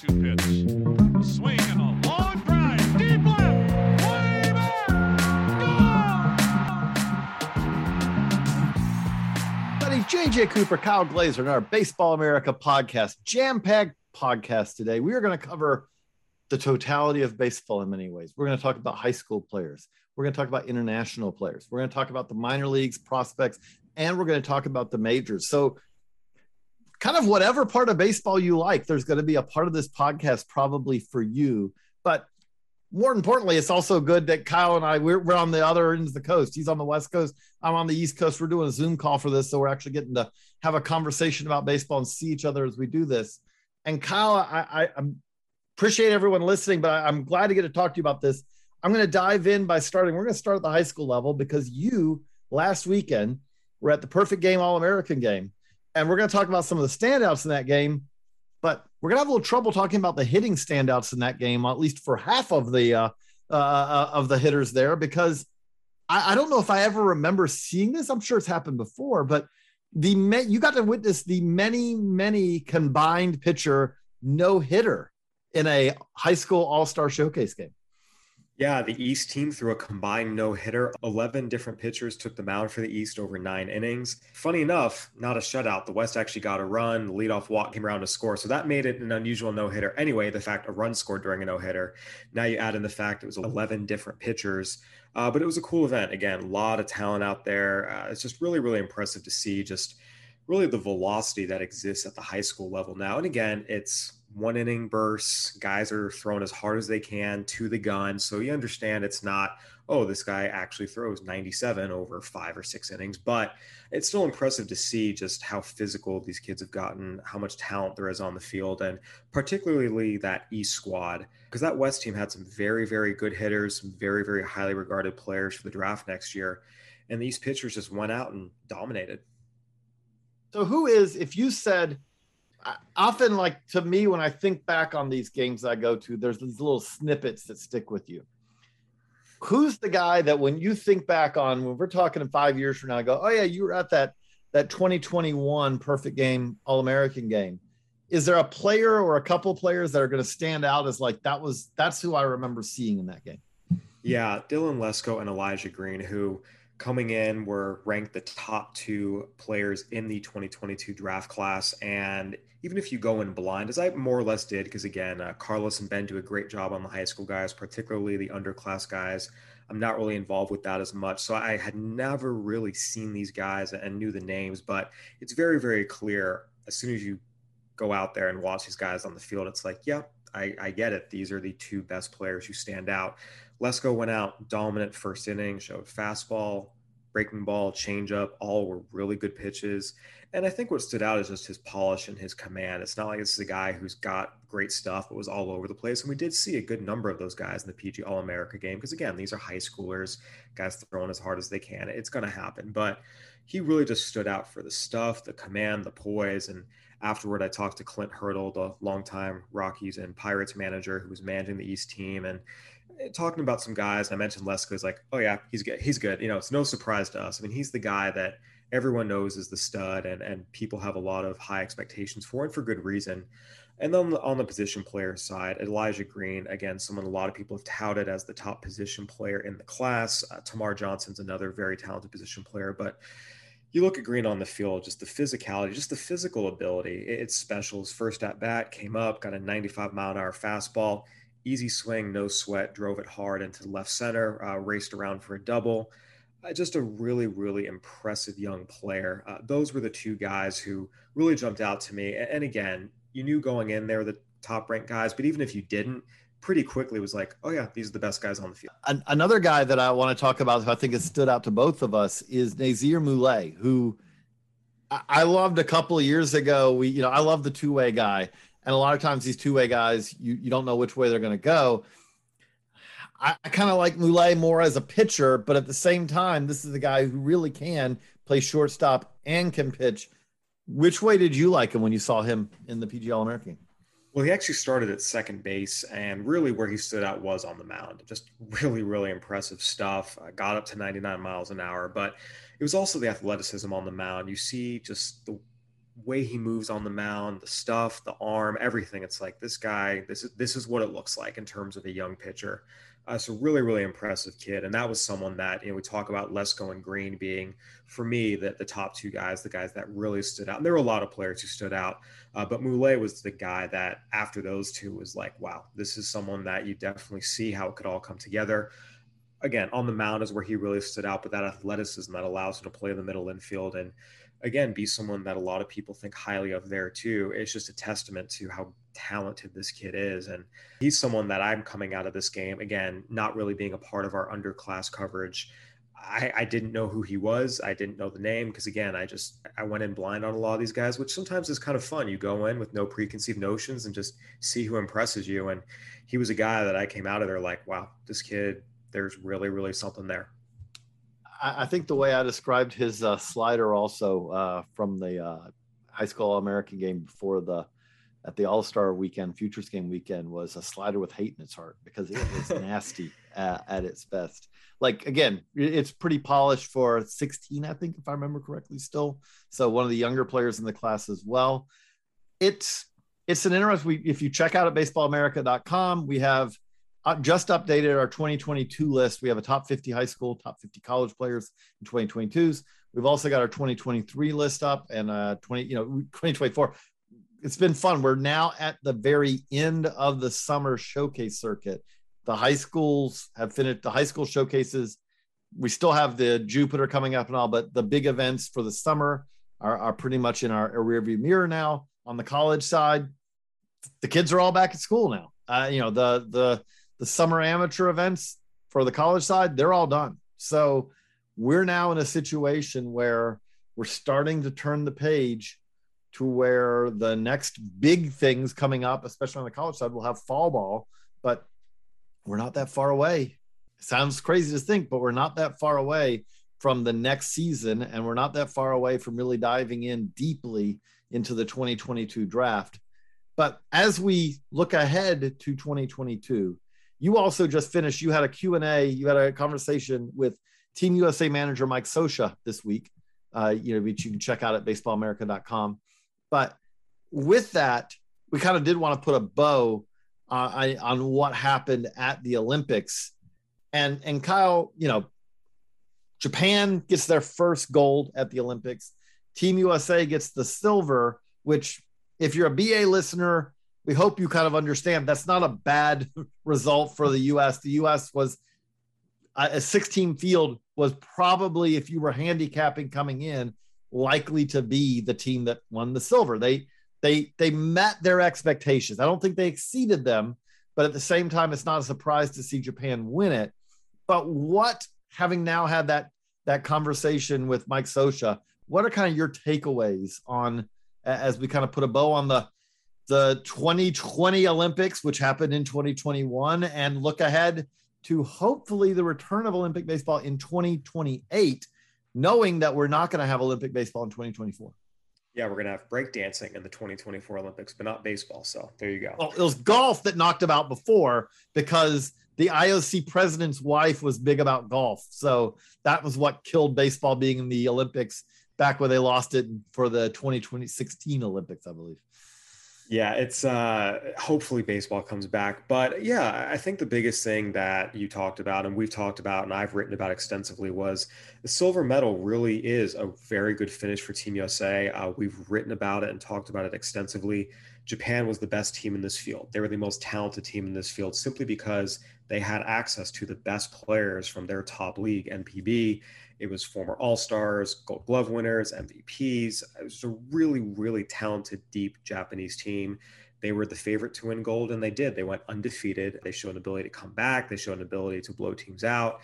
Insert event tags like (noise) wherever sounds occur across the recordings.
2 2 pitch. Swing and a long drive. Deep left. Way back. Buddy, JJ Cooper, Kyle Glazer, and our Baseball America podcast, jam packed podcast today. We are going to cover the totality of baseball in many ways. We're going to talk about high school players. We're going to talk about international players. We're going to talk about the minor leagues, prospects, and we're going to talk about the majors. So, kind of whatever part of baseball you like, there's going to be a part of this podcast probably for you. But more importantly, it's also good that Kyle and I we're, we're on the other ends of the coast. He's on the west coast. I'm on the east coast. We're doing a Zoom call for this, so we're actually getting to have a conversation about baseball and see each other as we do this. And Kyle, I, I I'm appreciate everyone listening, but I, I'm glad to get to talk to you about this. I'm going to dive in by starting. We're going to start at the high school level because you last weekend were at the perfect game All American game, and we're going to talk about some of the standouts in that game. But we're going to have a little trouble talking about the hitting standouts in that game, at least for half of the uh, uh, uh, of the hitters there, because I, I don't know if I ever remember seeing this. I'm sure it's happened before, but the you got to witness the many many combined pitcher no hitter in a high school all-star showcase game yeah, the East team threw a combined no hitter. 11 different pitchers took the mound for the East over nine innings. Funny enough, not a shutout. The West actually got a run. The leadoff walk came around to score. So that made it an unusual no hitter. Anyway, the fact a run scored during a no hitter. Now you add in the fact it was 11 different pitchers. Uh, but it was a cool event. Again, a lot of talent out there. Uh, it's just really, really impressive to see just really the velocity that exists at the high school level now. And again, it's one inning bursts. Guys are throwing as hard as they can to the gun. So you understand it's not, oh, this guy actually throws 97 over five or six innings. But it's still impressive to see just how physical these kids have gotten, how much talent there is on the field, and particularly that East squad. Because that West team had some very, very good hitters, some very, very highly regarded players for the draft next year. And these pitchers just went out and dominated. So, who is, if you said, often like to me when i think back on these games i go to there's these little snippets that stick with you who's the guy that when you think back on when we're talking in five years from now I go oh yeah you were at that that 2021 perfect game all-american game is there a player or a couple players that are going to stand out as like that was that's who i remember seeing in that game yeah dylan lesko and elijah green who coming in were ranked the top two players in the 2022 draft class. And even if you go in blind, as I more or less did, because again, uh, Carlos and Ben do a great job on the high school guys, particularly the underclass guys. I'm not really involved with that as much. So I had never really seen these guys and knew the names, but it's very, very clear as soon as you go out there and watch these guys on the field, it's like, yep, yeah, I, I get it. These are the two best players who stand out. Lesko went out dominant first inning, showed fastball, breaking ball, changeup, all were really good pitches. And I think what stood out is just his polish and his command. It's not like this is a guy who's got great stuff, but was all over the place. And we did see a good number of those guys in the PG All America game because, again, these are high schoolers, guys throwing as hard as they can. It's going to happen. But he really just stood out for the stuff, the command, the poise. And afterward, I talked to Clint Hurdle, the longtime Rockies and Pirates manager who was managing the East team. And eh, talking about some guys, I mentioned Lesko is like, oh yeah, he's good. He's good. You know, it's no surprise to us. I mean, he's the guy that everyone knows is the stud, and and people have a lot of high expectations for, and for good reason. And then on the position player side, Elijah Green, again, someone a lot of people have touted as the top position player in the class. Uh, Termarr Johnson's another very talented position player, but you look at Green on the field, just the physicality, just the physical ability. It's special. His first at bat came up, got a 95 mile an hour fastball easy swing, no sweat, drove it hard into left center, uh, raced around for a double. Uh, just a really, really impressive young player. Uh, those were the two guys who really jumped out to me. And, again, you knew going in there the top ranked guys, but even if you didn't, pretty quickly was like, oh yeah, these are the best guys on the field. Another guy that I want to talk about, who I think has stood out to both of us, is Nazier Mule, who I loved a couple of years ago. We, you know, I love the two way guy, And a lot of times these two way guys, you, you don't know which way they're going to go. I, I kind of like Mule more as a pitcher, but at the same time, this is a guy who really can play shortstop and can pitch. Which way did you like him when you saw him in the PGL American? Well, he actually started at second base, and really where he stood out was on the mound. Just really, really impressive stuff. Uh, got up to 99 miles an hour, but it was also the athleticism on the mound. You see just the way he moves on the mound, the stuff, the arm, everything. It's like this guy. This is this is what it looks like in terms of a young pitcher. Uh, so really, really impressive kid, and that was someone that you know we talk about Lesko and Green being for me that the top two guys, the guys that really stood out. And there were a lot of players who stood out, uh, but Mule was the guy that after those two was like, wow, this is someone that you definitely see how it could all come together. Again, on the mound is where he really stood out, but that athleticism that allows him to play the middle infield and again be someone that a lot of people think highly of there too. It's just a testament to how talented this kid is. And he's someone that I'm coming out of this game, again, not really being a part of our underclass coverage. I, I didn't know who he was. I didn't know the name because again, I just I went in blind on a lot of these guys, which sometimes is kind of fun. You go in with no preconceived notions and just see who impresses you. And he was a guy that I came out of there like, wow, this kid, there's really, really something there. I, I think the way I described his uh, slider also uh, from the uh, high school American game before the at the All Star weekend, Futures Game weekend, was a slider with hate in its heart because it was (laughs) nasty at, at, its best. Like again, it's pretty polished for 16, I think, if I remember correctly. Still, so one of the younger players in the class as well. It's it's an interesting. We, if you check out at baseballamerica.com, we have uh, just updated our 2022 list. We have a top 50 high school, top 50 college players in 2022s. We've also got our 2023 list up and uh 20, you know, 2024 it's been fun. We're now at the very end of the summer showcase circuit. The high schools have finished the high school showcases. We still have the Jupiter coming up and all, but the big events for the summer are, are pretty much in our, our rearview mirror now. On the college side, the kids are all back at school now. Uh, you know, the the the summer amateur events for the college side, they're all done. So we're now in a situation where we're starting to turn the page to where the next big things coming up, especially on the college side, will have fall ball, but we're not that far away. Sounds crazy to think, but we're not that far away from the next season, and we're not that far away from really diving in deeply into the 2022 draft. But as we look ahead to 2022, you also just finished. You had a Q and A. You had a conversation with Team USA manager Mike Scioscia this week. Uh, you know, which you can check out at baseballamerica.com. But with that, we kind of did want to put a bow uh, on what happened at the Olympics. And and Kyle, you know, Japan gets their first gold at the Olympics. Team USA gets the silver, which if you're a BA listener, we hope you kind of understand that's not a bad (laughs) result for the US. The US was a 16 field was probably if you were handicapping coming in likely to be the team that won the silver. They they they met their expectations. I don't think they exceeded them, but at the same time, it's not a surprise to see Japan win it. But what, having now had that that conversation with Mike Scioscia, what are kind of your takeaways on as we kind of put a bow on the the 2020 Olympics, which happened in 2021, and look ahead to hopefully the return of Olympic baseball in 2028 knowing that we're not going to have Olympic baseball in 2024. Yeah, we're going to have breakdancing in the 2024 Olympics, but not baseball. So there you go. Well, it was golf that knocked him out before because the IOC president's wife was big about golf. So that was what killed baseball being in the Olympics back when they lost it for the 2016 Olympics, I believe. Yeah, it's uh hopefully baseball comes back. But yeah, I think the biggest thing that you talked about and we've talked about and I've written about extensively was the silver medal really is a very good finish for Team USA. Uh, we've written about it and talked about it extensively. Japan was the best team in this field. They were the most talented team in this field simply because they had access to the best players from their top league, NPB, it was former All Stars, Gold Glove winners, MVPs. It was a really, really talented, deep Japanese team. They were the favorite to win gold, and they did. They went undefeated. They showed an ability to come back. They showed an ability to blow teams out.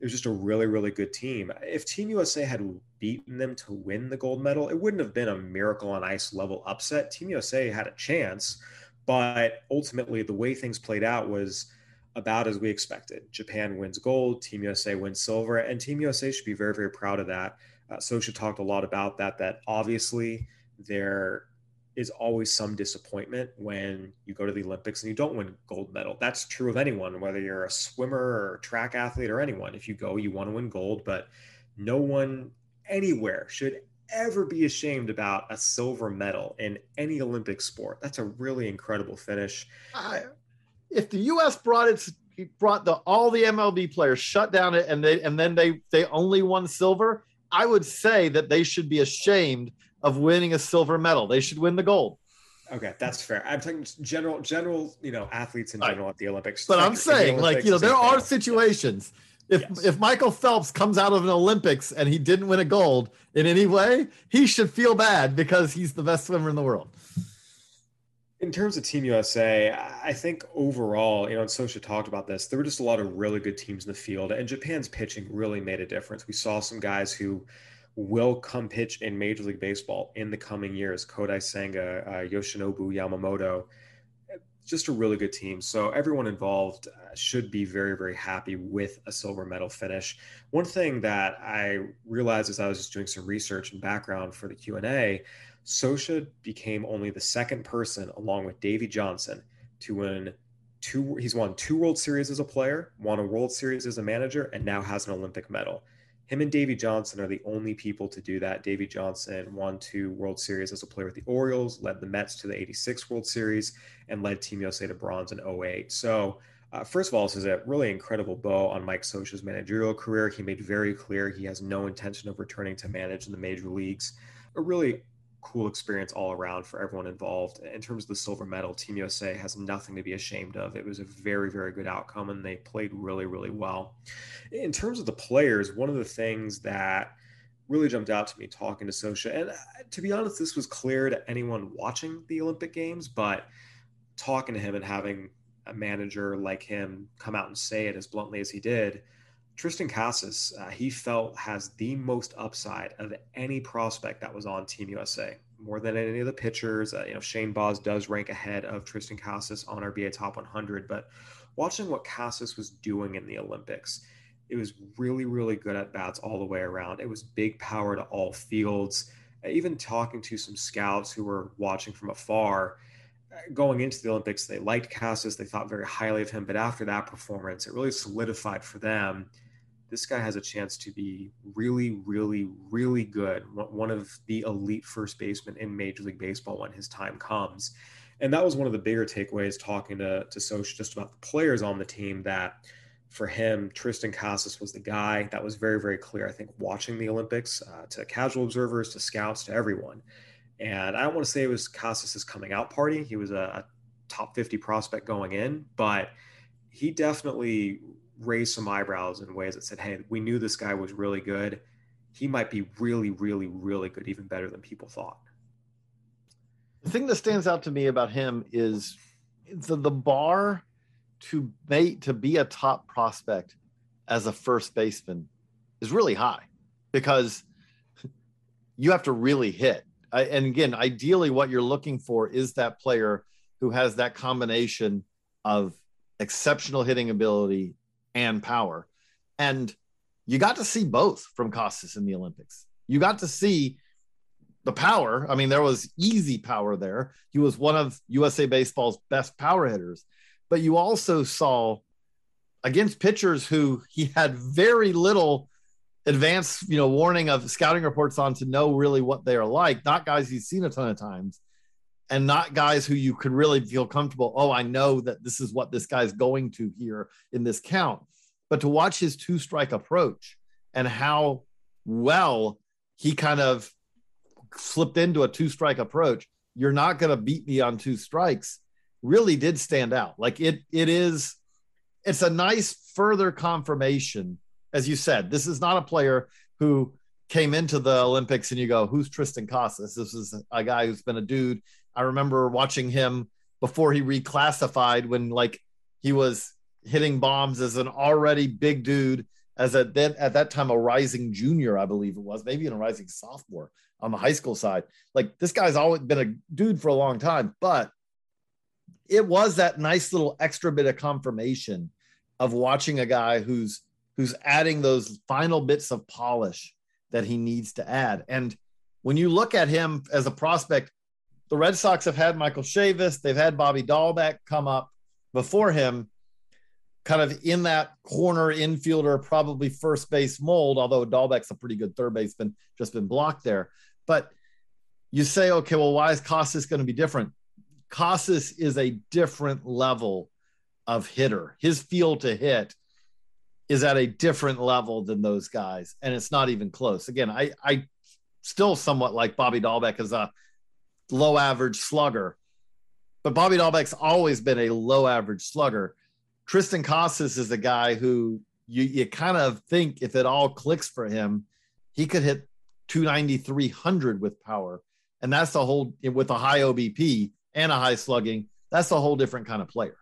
it was just a really, really good team. If Team USA had beaten them to win the gold medal, it wouldn't have been a miracle on ice level upset. Team USA had a chance, but ultimately, the way things played out was about as we expected. Japan wins gold, Team USA wins silver, and Team USA should be very, very proud of that. Uh, Scioscia talked a lot about that, that obviously there is always some disappointment when you go to the Olympics and you don't win gold medal. That's true of anyone, whether you're a swimmer or a track athlete or anyone. If you go, you want to win gold, but no one anywhere should ever be ashamed about a silver medal in any Olympic sport. That's a really incredible finish. I, if the U.S. brought its brought the all the MLB players shut down it and they and then they they only won silver, I would say that they should be ashamed of winning a silver medal. They should win the gold. Okay, that's fair. I'm talking general, general, you know, athletes in general right. at the Olympics. But I'm saying, like, you know, there are situations. If yes. if Michael Phelps comes out of an Olympics and he didn't win a gold in any way, he should feel bad because he's the best swimmer in the world. In terms of Team USA, I think overall, you know, and Scioscia talked about this, there were just a lot of really good teams in the field, and Japan's pitching really made a difference. We saw some guys who will come pitch in Major League Baseball in the coming years. Kodai Senga, uh, Yoshinobu Yamamoto, just a really good team. So everyone involved uh, should be very, very happy with a silver medal finish. One thing that I realized as I was just doing some research and background for the Q and A, Scioscia became only the second person, along with Davey Johnson, to win two. He's won two World Series as a player, won a World Series as a manager, and now has an Olympic medal him and Davey Johnson are the only people to do that. Davey Johnson won two World Series as a player with the Orioles, led the Mets to the 86 World Series, and led Team USA to bronze in 08. So, uh, first of all, this is a really incredible bow on Mike Scioscia's managerial career. He made very clear he has no intention of returning to manage in the major leagues. A really cool experience all around for everyone involved. In terms of the silver medal, Team USA has nothing to be ashamed of. It was a very, very good outcome, and they played really, really well. In terms of the players, one of the things that really jumped out to me talking to Scioscia, and uh, to be honest, this was clear to anyone watching the Olympic Games, but talking to him and having a manager like him come out and say it as bluntly as he did – Triston Casas, uh, he felt has the most upside of any prospect that was on Team USA, more than any of the pitchers. Uh, you know, Shane Baz does rank ahead of Triston Casas on our BA Top 100, but watching what Casas was doing in the Olympics, it was really, really good at bats all the way around. It was big power to all fields. Even talking to some scouts who were watching from afar, uh, going into the Olympics, they liked Casas. They thought very highly of him. But after that performance, it really solidified for them this guy has a chance to be really, really, really good. One of the elite first basemen in Major League Baseball when his time comes. And that was one of the bigger takeaways talking to, to Scioscia just about the players on the team that for him, Triston Casas was the guy. That was very, very clear, I think, watching the Olympics uh, to casual observers, to scouts, to everyone. And I don't want to say it was Casas's coming out party. He was a, a top 50 prospect going in, but he definitely raised some eyebrows in ways that said, hey, we knew this guy was really good. He might be really, really, really good, even better than people thought. The thing that stands out to me about him is the, the bar to make to be a top prospect as a first baseman is really high because you have to really hit. I, and again, ideally, what you're looking for is that player who has that combination of exceptional hitting ability and power. And you got to see both from Casas in the Olympics. You got to see the power. I mean, there was easy power there. He was one of USA Baseball's best power hitters, but you also saw against pitchers who he had very little advance, you know, warning of scouting reports on to know really what they are like, not guys he's seen a ton of times and not guys who you could really feel comfortable. Oh, I know that this is what this guy's going to here in this count. But to watch his two strike approach and how well he kind of slipped into a two strike approach, you're not going to beat me on two strikes, really did stand out. Like it, it is, it's a nice further confirmation. As you said, this is not a player who came into the Olympics and you go, who's Triston Casas? This is a guy who's been a dude I remember watching him before he reclassified when like he was hitting bombs as an already big dude as a then at that time a rising junior, I believe it was, maybe even a rising sophomore on the high school side. Like this guy's always been a dude for a long time, but it was that nice little extra bit of confirmation of watching a guy who's who's adding those final bits of polish that he needs to add. And when you look at him as a prospect, the Red Sox have had Michael Chavis, they've had Bobby Dalbec come up before him, kind of in that corner infielder, probably first base mold, although Dalbec's a pretty good third baseman, just been blocked there. But you say, okay, well, why is Casas going to be different? Casas is a different level of hitter. His feel to hit is at a different level than those guys, and it's not even close. Again, I I still somewhat like Bobby Dalbec as a low average slugger, but Bobby Dalbec's always been a low average slugger. Triston Casas is a guy who you you kind of think if it all clicks for him, he could hit 290, 300 with power, and that's the whole with a high OBP and a high slugging. That's a whole different kind of player.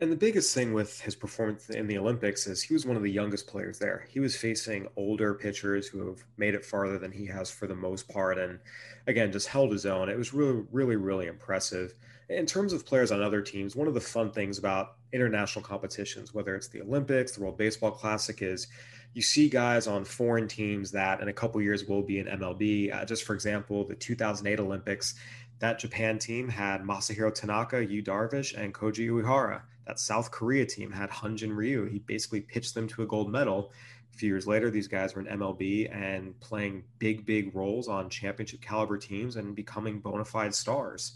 And the biggest thing with his performance in the Olympics is he was one of the youngest players there. He was facing older pitchers who have made it farther than he has for the most part. And again, just held his own. It was really, really, really impressive. In terms of players on other teams, one of the fun things about international competitions, whether it's the Olympics, the World Baseball Classic, is you see guys on foreign teams that in a couple years will be in MLB. Uh, just for example, the 2008 Olympics, that Japan team had Masahiro Tanaka, Yu Darvish, and Koji Uehara. That South Korea team had Hyun-jin Ryu. He basically pitched them to a gold medal. A few years later, these guys were in MLB and playing big, big roles on championship caliber teams and becoming bona fide stars.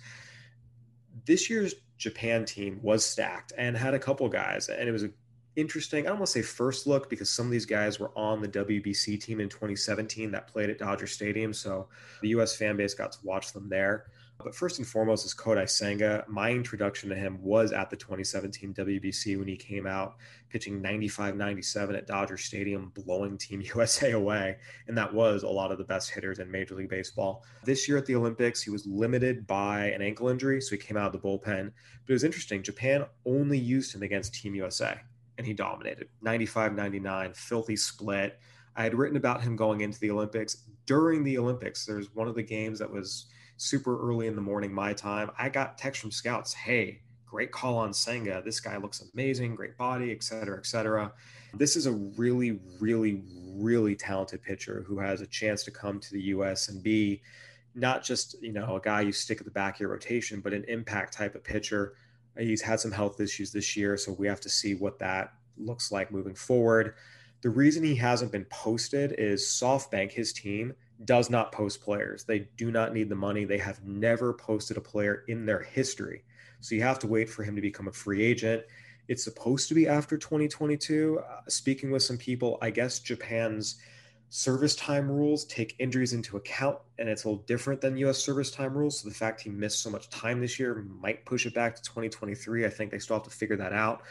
This year's Japan team was stacked and had a couple guys, and it was a interesting. I don't want to say first look because some of these guys were on the WBC team in 2017 that played at Dodger Stadium. So the US fan base got to watch them there. But first and foremost is Kodai Senga. My introduction to him was at the 2017 WBC when he came out pitching 95 97 at Dodger Stadium, blowing Team (laughs) USA away. And that was a lot of the best hitters in Major League Baseball. This year at the Olympics, he was limited by an ankle injury, so he came out of the bullpen. But it was interesting. Japan only used him against Team USA, and he dominated 95 99, filthy split. I had written about him going into the Olympics. During the Olympics, there's one of the games that was super early in the morning, my time. I got text from scouts, hey, great call on Senga. This guy looks amazing, great body, et cetera, et cetera. This is a really, really, really talented pitcher who has a chance to come to the US and be not just, you know, a guy you stick at the back of your rotation, but an impact type of pitcher. He's had some health issues this year, so we have to see what that looks like moving forward. The reason he hasn't been posted is SoftBank, his team, does not post players. They do not need the money. They have never posted a player in their history. So you have to wait for him to become a free agent. It's supposed to be after 2022. Uh, speaking with some people, I guess Japan's service time rules take injuries into account, and it's a little different than US service time rules. So the fact he missed so much time this year might push it back to 2023. I think they still have to figure that out.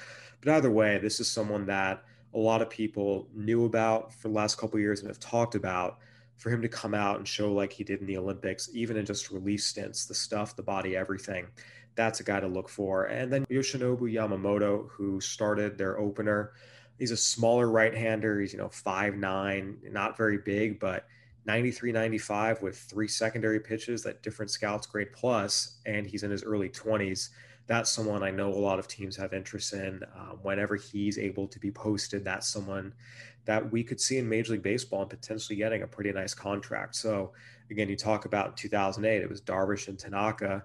But either way, this is someone that a lot of people knew about for the last couple years and have talked about for him to come out and show like he did in the Olympics, even in just relief stints, the stuff, the body, everything, that's a guy to look for. And then Yoshinobu Yamamoto, who started their opener. He's a smaller right hander. He's, you know, five nine, not very big, but 93 95 with three secondary pitches that different scouts grade plus, and he's in his early 20s. That's someone I know a lot of teams have interest in. Uh, whenever he's able to be posted, that's someone that we could see in Major League Baseball and potentially getting a pretty nice contract. So again, you talk about 2008, it was Darvish and Tanaka.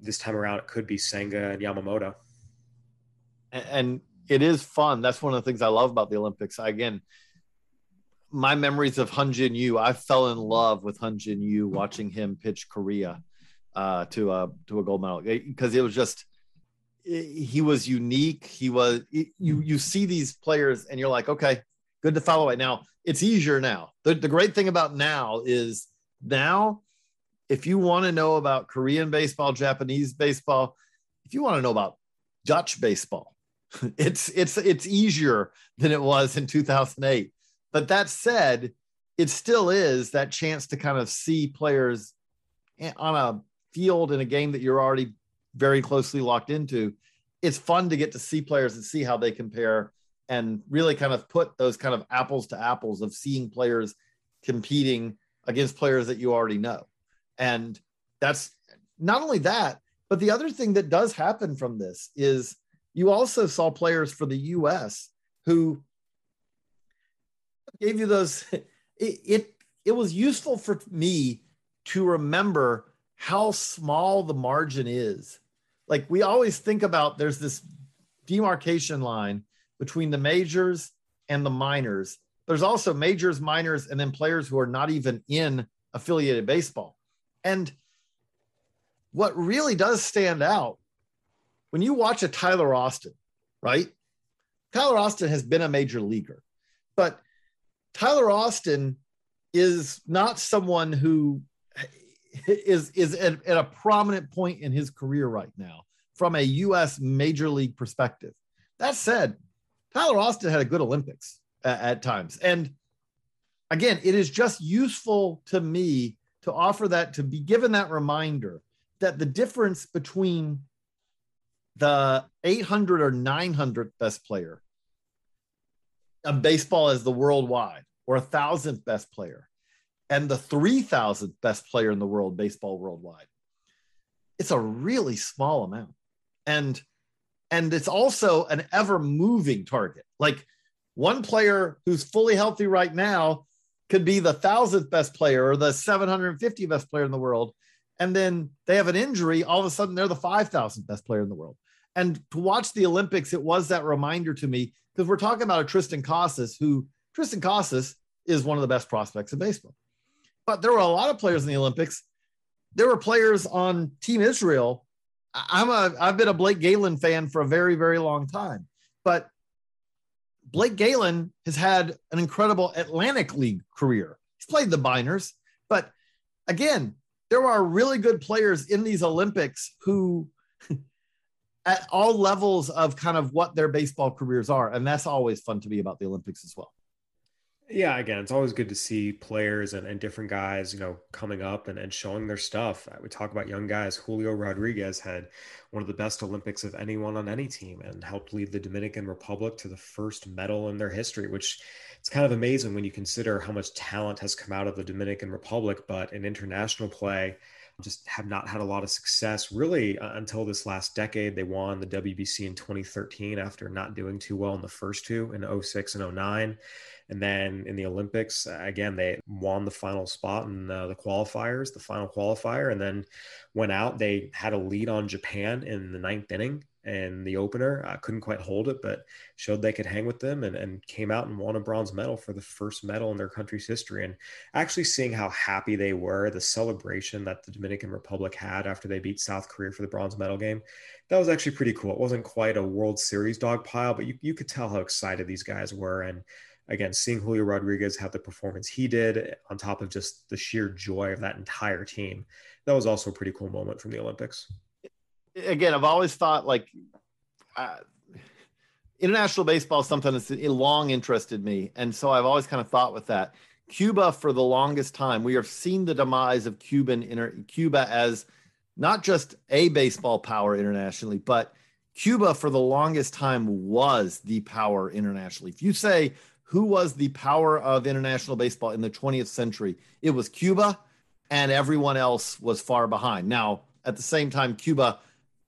This time around, it could be Senga and Yamamoto. And it is fun. That's one of the things I love about the Olympics. Again, my memories of Hyun-jin Ryu, I fell in love with Hyun-jin Ryu watching him pitch Korea uh, to a to a gold medal because it was just he was unique. He was you you see these players and you're like, okay, good to follow it. now. It's easier now. The, the great thing about now is now, if you want to know about Korean baseball, Japanese baseball, if you want to know about Dutch baseball, (laughs) it's it's it's easier than it was in 2008. But that said, it still is that chance to kind of see players on a field in a game that you're already very closely locked into. It's fun to get to see players and see how they compare and really kind of put those kind of apples to apples of seeing players competing against players that you already know. And that's not only that, but the other thing that does happen from this is you also saw players for the US who gave you those (laughs) it, it it was useful for me to remember how small the margin is. Like we always think about there's this demarcation line between the majors and the minors. There's also majors, minors, and then players who are not even in affiliated baseball. And what really does stand out when you watch a Tyler Austin, right? Tyler Austin has been a major leaguer, but Tyler Austin is not someone who is is at, at, a prominent point in his career right now from a U.S. major league perspective. That said, Tyler Austin had a good Olympics at, times, and again, it is just useful to me to offer that to be given that reminder that the difference between the 800 or 900th best player of baseball as the worldwide or a thousandth best player and the 3000th best player in the world baseball worldwide it's a really small amount. And and it's also an ever moving target like one player who's fully healthy right now could be the thousandth best player or the 750 best player in the world and then they have an injury all of a sudden they're the 5000th best player in the world and to watch the olympics it was that reminder to me because we're talking about a Triston casas who Triston casas is one of the best prospects in baseball but there were a lot of players in the Olympics. There were players on Team Israel. I'm a I've been a Blake Gailen fan for a very very long time, but Blake Gailen has had an incredible Atlantic League career. He's played the minors, but again, there are really good players in these Olympics who (laughs) at all levels of kind of what their baseball careers are and that's always fun to be about the Olympics as well. Yeah, again, it's always good to see players and, and different guys, you know, coming up and, and showing their stuff. We talk about young guys. Julio Rodriguez had one of the best Olympics of anyone on any team and helped lead the Dominican Republic to the first medal in their history, which it's kind of amazing when you consider how much talent has come out of the Dominican Republic. But in international play, just have not had a lot of success really uh, until this last decade. They won the WBC in 2013 after not doing too well in the first two in 06 and 09. And then in the Olympics, uh, again, they won the final spot in uh, the qualifiers, the final qualifier, and then went out. They had a lead on Japan in the ninth inning and the opener couldn't quite hold it, but showed they could hang with them and, and came out and won a bronze medal for the first medal in their country's history. And actually seeing how happy they were, the celebration that the Dominican Republic had after they beat South Korea for the bronze medal game, that was actually pretty cool. It wasn't quite a World Series dog pile, but you, you could tell how excited these guys were. And again, seeing Julio Rodriguez have the performance he did on top of just the sheer joy of that entire team, that was also a pretty cool moment from the Olympics again, I've always thought like uh, international baseball is something that's long interested me, and so I've always kind of thought with that. Cuba, for the longest time, we have seen the demise of Cuban inter- Cuba as not just a baseball power internationally, but Cuba for the longest time was the power internationally. If you say who was the power of international baseball in the 20th century, it was Cuba, and everyone else was far behind. Now, at the same time, Cuba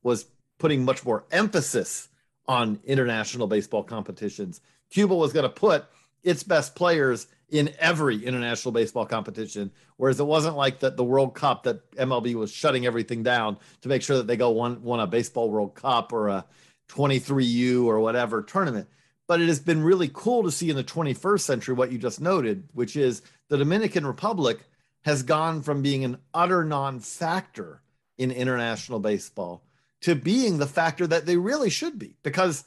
was putting much more emphasis on international baseball competitions. Cuba was going to put its best players in every international baseball competition, whereas it wasn't like that the World Cup that MLB was shutting everything down to make sure that they go one won a baseball World Cup or a 23U or whatever tournament. But it has been really cool to see in the 21st century what you just noted, which is the Dominican Republic has gone from being an utter non-factor in international baseball to being the factor that they really should be because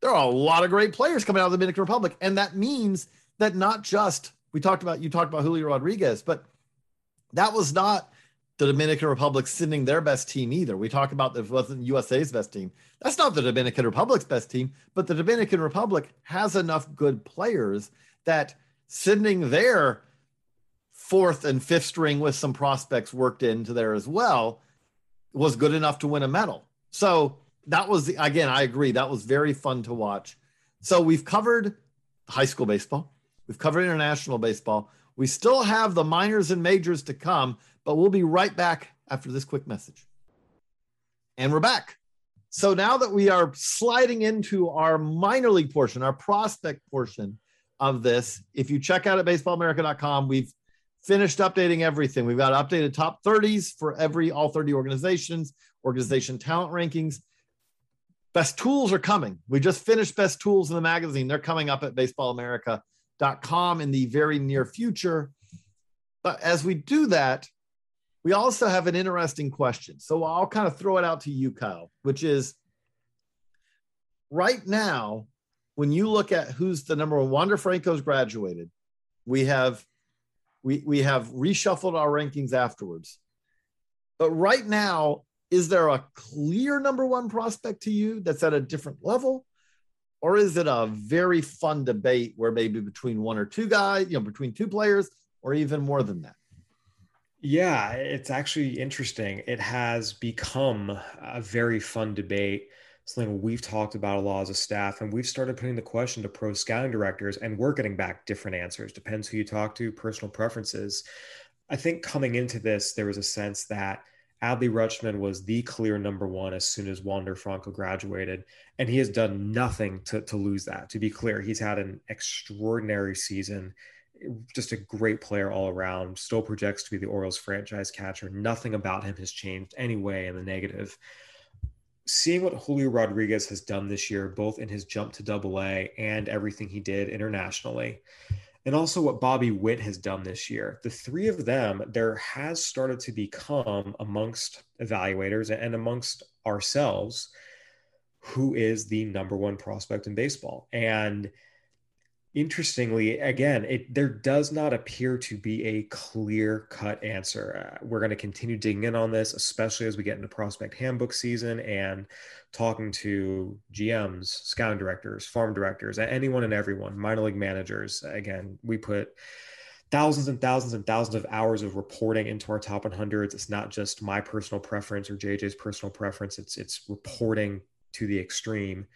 there are a lot of great players coming out of the Dominican Republic. And that means that not just, we talked about, you talked about Julio Rodriguez, but that was not the Dominican Republic sending their best team either. We talked about that wasn't USA's best team. That's not the Dominican Republic's best team, but the Dominican Republic has enough good players that sending their fourth and fifth string with some prospects worked into there as well was good enough to win a medal. So that was the, again, I agree. That was very fun to watch. So we've covered high school baseball, we've covered international baseball. We still have the minors and majors to come, but we'll be right back after this quick message. And we're back. So now that we are sliding into our minor league portion, our prospect portion of this, if you check out at baseballamerica.com, we've finished updating everything. We've got updated top 30s for every all 30 organizations, organization talent rankings. Best tools are coming. We just finished best tools in the magazine. They're coming up at baseballamerica.com in the very near future. But as we do that, we also have an interesting question. So I'll kind of throw it out to you, Kyle, which is right now, when you look at who's the number one, Wander Franco's graduated. We have we we have reshuffled our rankings afterwards. But right now, is there a clear number one prospect to you that's at a different level? Or is it a very fun debate where maybe between one or two guys, you know, between two players, or even more than that? Yeah, it's actually interesting. It has become a very fun debate, something we've talked about a lot as a staff, and we've started putting the question to pro scouting directors, and we're getting back different answers. Depends who you talk to, personal preferences. I think coming into this, there was a sense that Adley Rutschman was the clear number one as soon as Wander Franco graduated, and he has done nothing to, to lose that. To be clear, he's had an extraordinary season just a great player all around, still projects to be the Orioles franchise catcher. Nothing about him has changed anyway in the negative. Seeing what Julio Rodriguez has done this year, both in his jump to double A and everything he did internationally, and also what Bobby Witt has done this year, the three of them, there has started to become amongst evaluators and amongst ourselves who is the number one prospect in baseball. And interestingly again it there does not appear to be a clear cut answer. Uh, we're going to continue digging in on this especially as we get into prospect handbook season and talking to gms scouting directors farm directors anyone and everyone minor league managers. Again we put thousands and thousands and thousands of hours of reporting into our top 100s it's not just my personal preference or jj's personal preference. It's it's reporting to the extreme.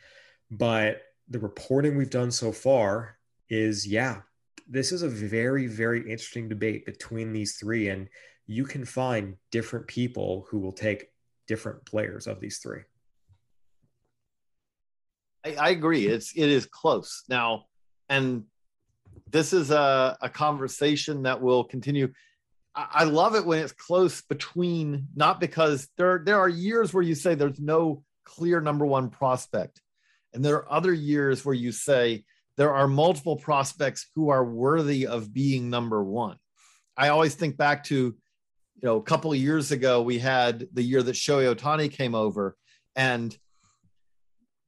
But the reporting we've done so far is yeah, this is a very, very interesting debate between these three. And you can find different people who will take different players of these three. I, I agree. It's it is close now, and this is a, a conversation that will continue. I, I love it when it's close between not because there there are years where you say there's no clear number one prospect, and there are other years where you say there are multiple prospects who are worthy of being number one. I always think back to, you know, a couple of years ago, we had the year that Shohei Ohtani came over, and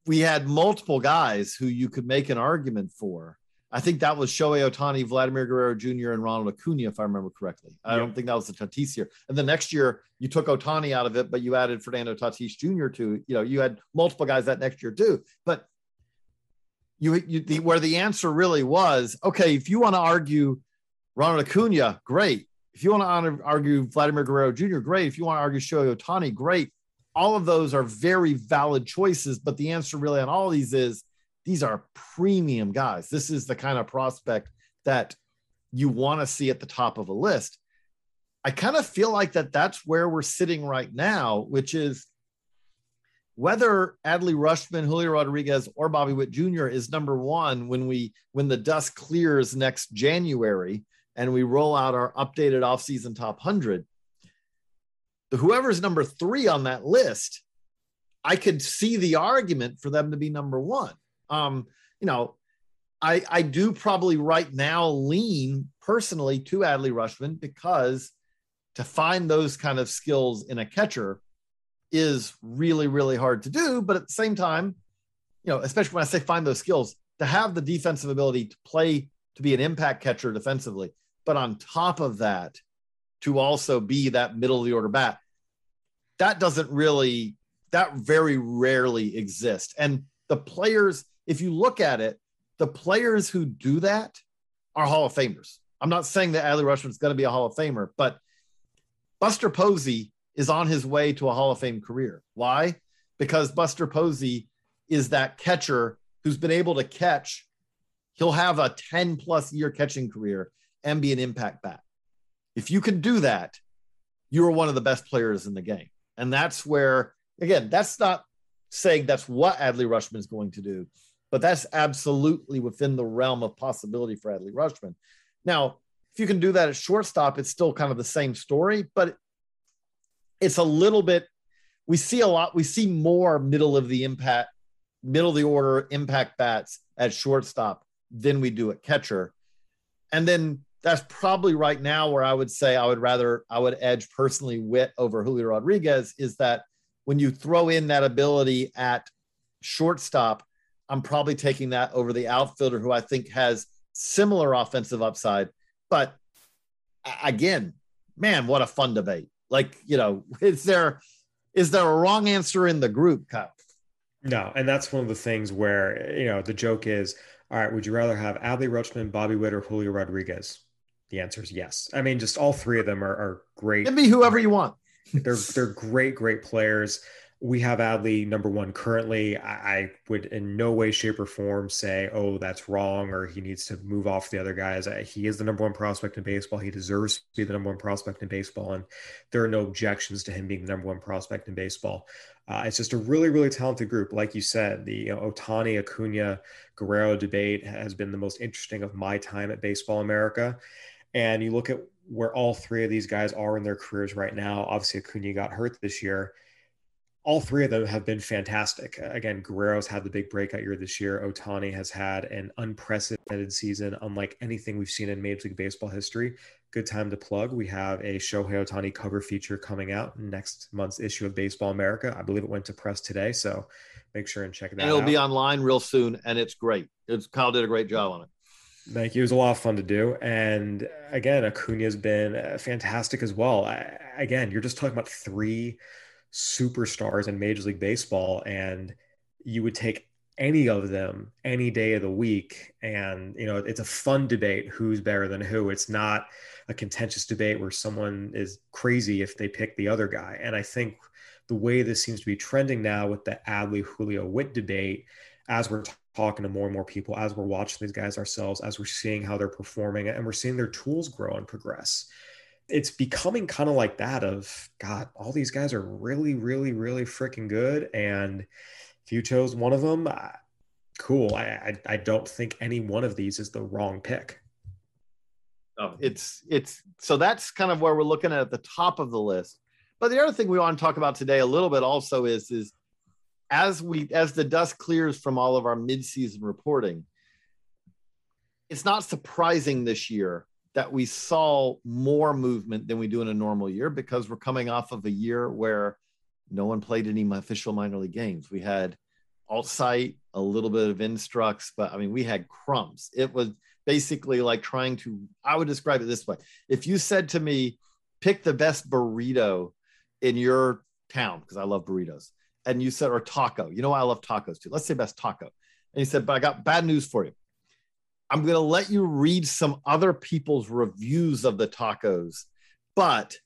we had multiple guys who you could make an argument for. I think that was Shohei Ohtani, Vladimir Guerrero Jr., and Ronald Acuna, if I remember correctly. I don't think that was the Tatis year. And the next year, you took Ohtani out of it, but you added Fernando Tatis Jr. to, you know, you had multiple guys that next year too. But you, you the, where the answer really was okay if you want to argue Ronald Acuna, great. If you want to argue Vladimir Guerrero Jr., great. If you want to argue Shohei Ohtani, great. All of those are very valid choices, but the answer really on all these is these are premium guys. This is the kind of prospect that you want to see at the top of a list. I kind of feel like that that's where we're sitting right now, which is whether Adley Rutschman, Julio Rodriguez, or Bobby Witt Jr. is number one when we when the dust clears next January and we roll out our updated offseason top 100. Whoever's number three on that list, I could see the argument for them to be number one. Um, you know, I I do probably right now lean personally to Adley Rutschman because to find those kind of skills in a catcher is really, really hard to do. But at the same time, you know, especially when I say find those skills, to have the defensive ability to play to be an impact catcher defensively, but on top of that, to also be that middle of the order bat, that doesn't really, that very rarely exists. And the players, if you look at it, the players who do that are Hall of Famers. I'm not saying that Adley Rutschman is going to be a Hall of Famer, but Buster Posey is on his way to a Hall of Fame career. Why? Because Buster Posey is that catcher who's been able to catch, he'll have a 10 plus year catching career and be an impact bat. If you can do that, you're one of the best players in the game. And that's where, again, that's not saying that's what Adley Rutschman is going to do, but that's absolutely within the realm of possibility for Adley Rutschman. Now, if you can do that at shortstop, it's still kind of the same story, but it's a little bit. We see a lot. We see more middle of the impact, middle of the order impact bats at shortstop than we do at catcher, and then that's probably right now where I would say I would rather I would edge personally Witt over Julio Rodriguez is that when you throw in that ability at shortstop, I'm probably taking that over the outfielder who I think has similar offensive upside. But again, man, what a fun debate. Like, you know, (laughs) is there is there a wrong answer in the group, Kyle? No, and that's one of the things where, you know, the joke is, all right, would you rather have Adley Rutschman, Bobby Witt, or Julio Rodriguez? The answer is yes. I mean, just all three of them are, are great. Give me whoever you want. they're they're great, great players we have Adley number one currently. I, I, would in no way, shape, or form say, oh, that's wrong or he needs to move off the other guys. He is the number one prospect in baseball. He deserves to be the number one prospect in baseball. And there are no objections to him being the number one prospect in baseball. Uh, it's just a really, really talented group. Like you said, the you know, Ohtani, Acuna, Guerrero debate has been the most interesting of my time at Baseball America. And you look at where all three of these guys are in their careers right now. Obviously, Acuna got hurt this year all three of them have been fantastic. Again, Guerrero's had the big breakout year this year. Ohtani has had an unprecedented season, unlike anything we've seen in Major League Baseball history. Good time to plug. We have a Shohei Ohtani cover feature coming out next month's issue of Baseball America. I believe it went to press today, so make sure and check that and it'll out. be online real soon, and it's great. It's Kyle did a great job on it. Thank you. It was a lot of fun to do. And again, Acuna has been uh, fantastic as well. I, again, you're just talking about three – superstars in Major League Baseball, and you would take any of them any day of the week. And, you know, it's a fun debate who's better than who. It's not a contentious debate where someone is crazy if they pick the other guy. And I think the way this seems to be trending now with the Adley Julio Witt debate, as we're talking to more and more people, as we're watching these guys ourselves, as we're seeing how they're performing, and we're seeing their tools grow and progress it's becoming kind of like that of God, all these guys are really, really, really freaking good. And if you chose one of them, uh, cool. I, I, I don't think any one of these is the wrong pick. Oh, it's it's so that's kind of where we're looking at, at the top of the list. But the other thing we want to talk about today a little bit also is is as we as the dust clears from all of our midseason reporting, it's not surprising this year that we saw more movement than we do in a normal year because we're coming off of a year where no one played any official minor league games. We had alt site, a little bit of instructs, but I mean, we had crumbs. It was basically like trying to, I would describe it this way. If you said to me, pick the best burrito in your town, because I love burritos, and you said, or taco, you know, I love tacos too. Let's say best taco. And he said, but I got bad news for you. I'm going to let you read some other people's reviews of the tacos, but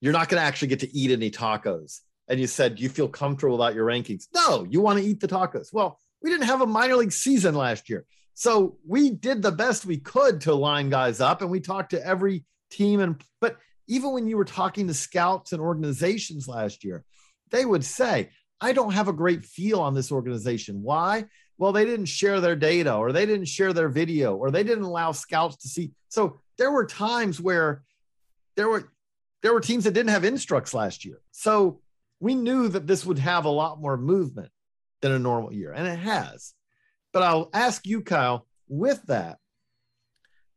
you're not going to actually get to eat any tacos. And you said, Do you feel comfortable about your rankings? No, you want to eat the tacos. Well, we didn't have a minor league season last year. So we did the best we could to line guys up and we talked to every team. And, but even when you were talking to scouts and organizations last year, they would say, I don't have a great feel on this organization. Why? Well, they didn't share their data or they didn't share their video or they didn't allow scouts to see. So there were times where there were there were teams that didn't have instructs last year. So we knew that this would have a lot more movement than a normal year, and it has. But I'll ask you, Kyle, with that,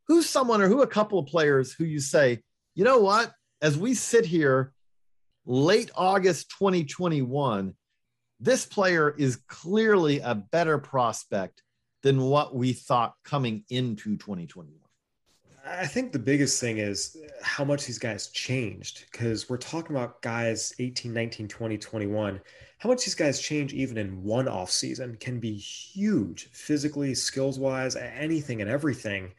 who's someone or who a couple of players who you say, you know what, as we sit here late August 2021, this player is clearly a better prospect than what we thought coming into 2021. I think the biggest thing is how much these guys changed because we're talking about guys 18, 19, 20, 21. How much these guys change even in one off season can be huge physically, skills wise, anything and everything.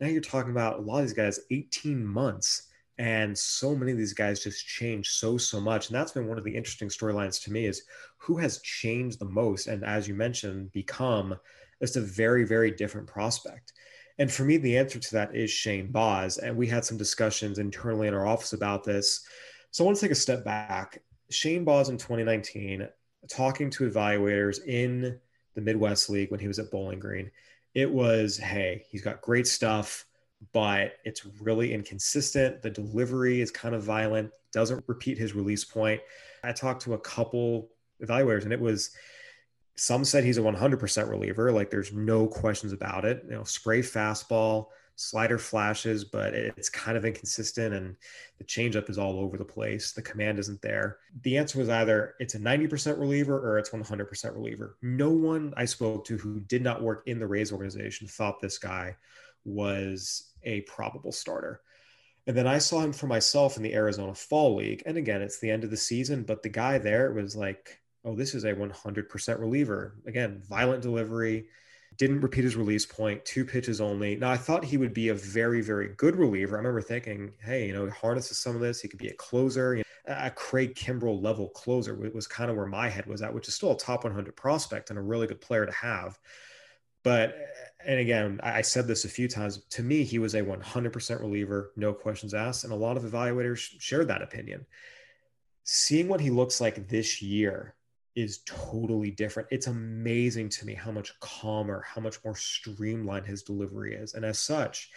Now you're talking about a lot of these guys 18 months and so many of these guys just change so so much and that's been one of the interesting storylines to me is who has changed the most and as you mentioned become It's a very, very different prospect. And for me, the answer to that is Shane Baz. And we had some discussions internally in our office about this. So I want to take a step back. Shane Baz in 2019, talking to evaluators in the Midwest League when he was at Bowling Green, it was, hey, he's got great stuff, but it's really inconsistent. The delivery is kind of violent, doesn't repeat his release point. I talked to a couple evaluators, and it was some said he's a 100% reliever, like there's no questions about it. You know, spray fastball, slider flashes, but it's kind of inconsistent and the changeup is all over the place. The command isn't there. The answer was either it's a 90% reliever or it's 100% reliever. No one I spoke to who did not work in the Rays organization thought this guy was a probable starter. And then I saw him for myself in the Arizona Fall League. And again, it's the end of the season, but the guy there was like, oh, this is a 100% reliever. Again, violent delivery, didn't repeat his release point, two pitches only. Now, I thought he would be a very, very good reliever. I remember thinking, hey, you know, harnesses some of this. He could be a closer, you know, a Craig Kimbrel level closer was kind of where my head was at, which is still a top 100 prospect and a really good player to have. But, and again, I said this a few times. To me, he was a 100% reliever, no questions asked. And a lot of evaluators shared that opinion. Seeing what he looks like this year, is totally different. It's amazing to me how much calmer, how much more streamlined his delivery is. And as such,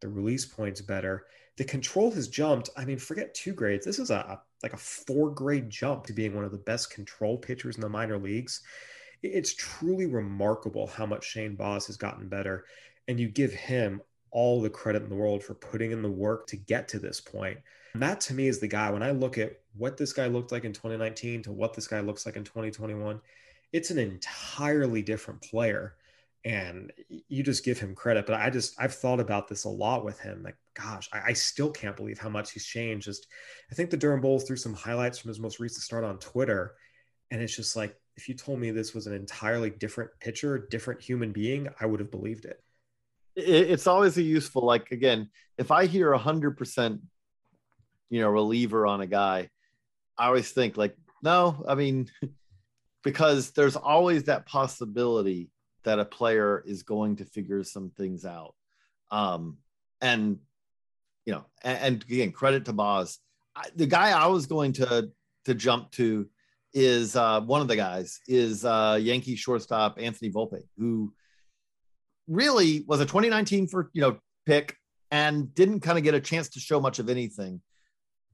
the release point's better. The control has jumped. I mean, forget two grades. This is a like a four grade jump to being one of the best control pitchers in the minor leagues. It's truly remarkable how much Shane Baz has gotten better. And you give him all the credit in the world for putting in the work to get to this point. And that to me is the guy. When I look at what this guy looked like in 2019 to what this guy looks like in 2021, it's an entirely different player. And you just give him credit. But I just, I've thought about this a lot with him. Like, gosh, I, I still can't believe how much he's changed. Just, I think the Durham Bulls threw some highlights from his most recent start on Twitter. And it's just like, if you told me this was an entirely different pitcher, different human being, I would have believed it. It's always a useful, like, again, if I hear a 100% you know reliever on a guy i always think like no i mean (laughs) because there's always that possibility that a player is going to figure some things out um and you know and, and again credit to Baz. I, the guy i was going to to jump to is uh one of the guys is uh yankee shortstop anthony volpe who really was a 2019 for you know pick and didn't kind of get a chance to show much of anything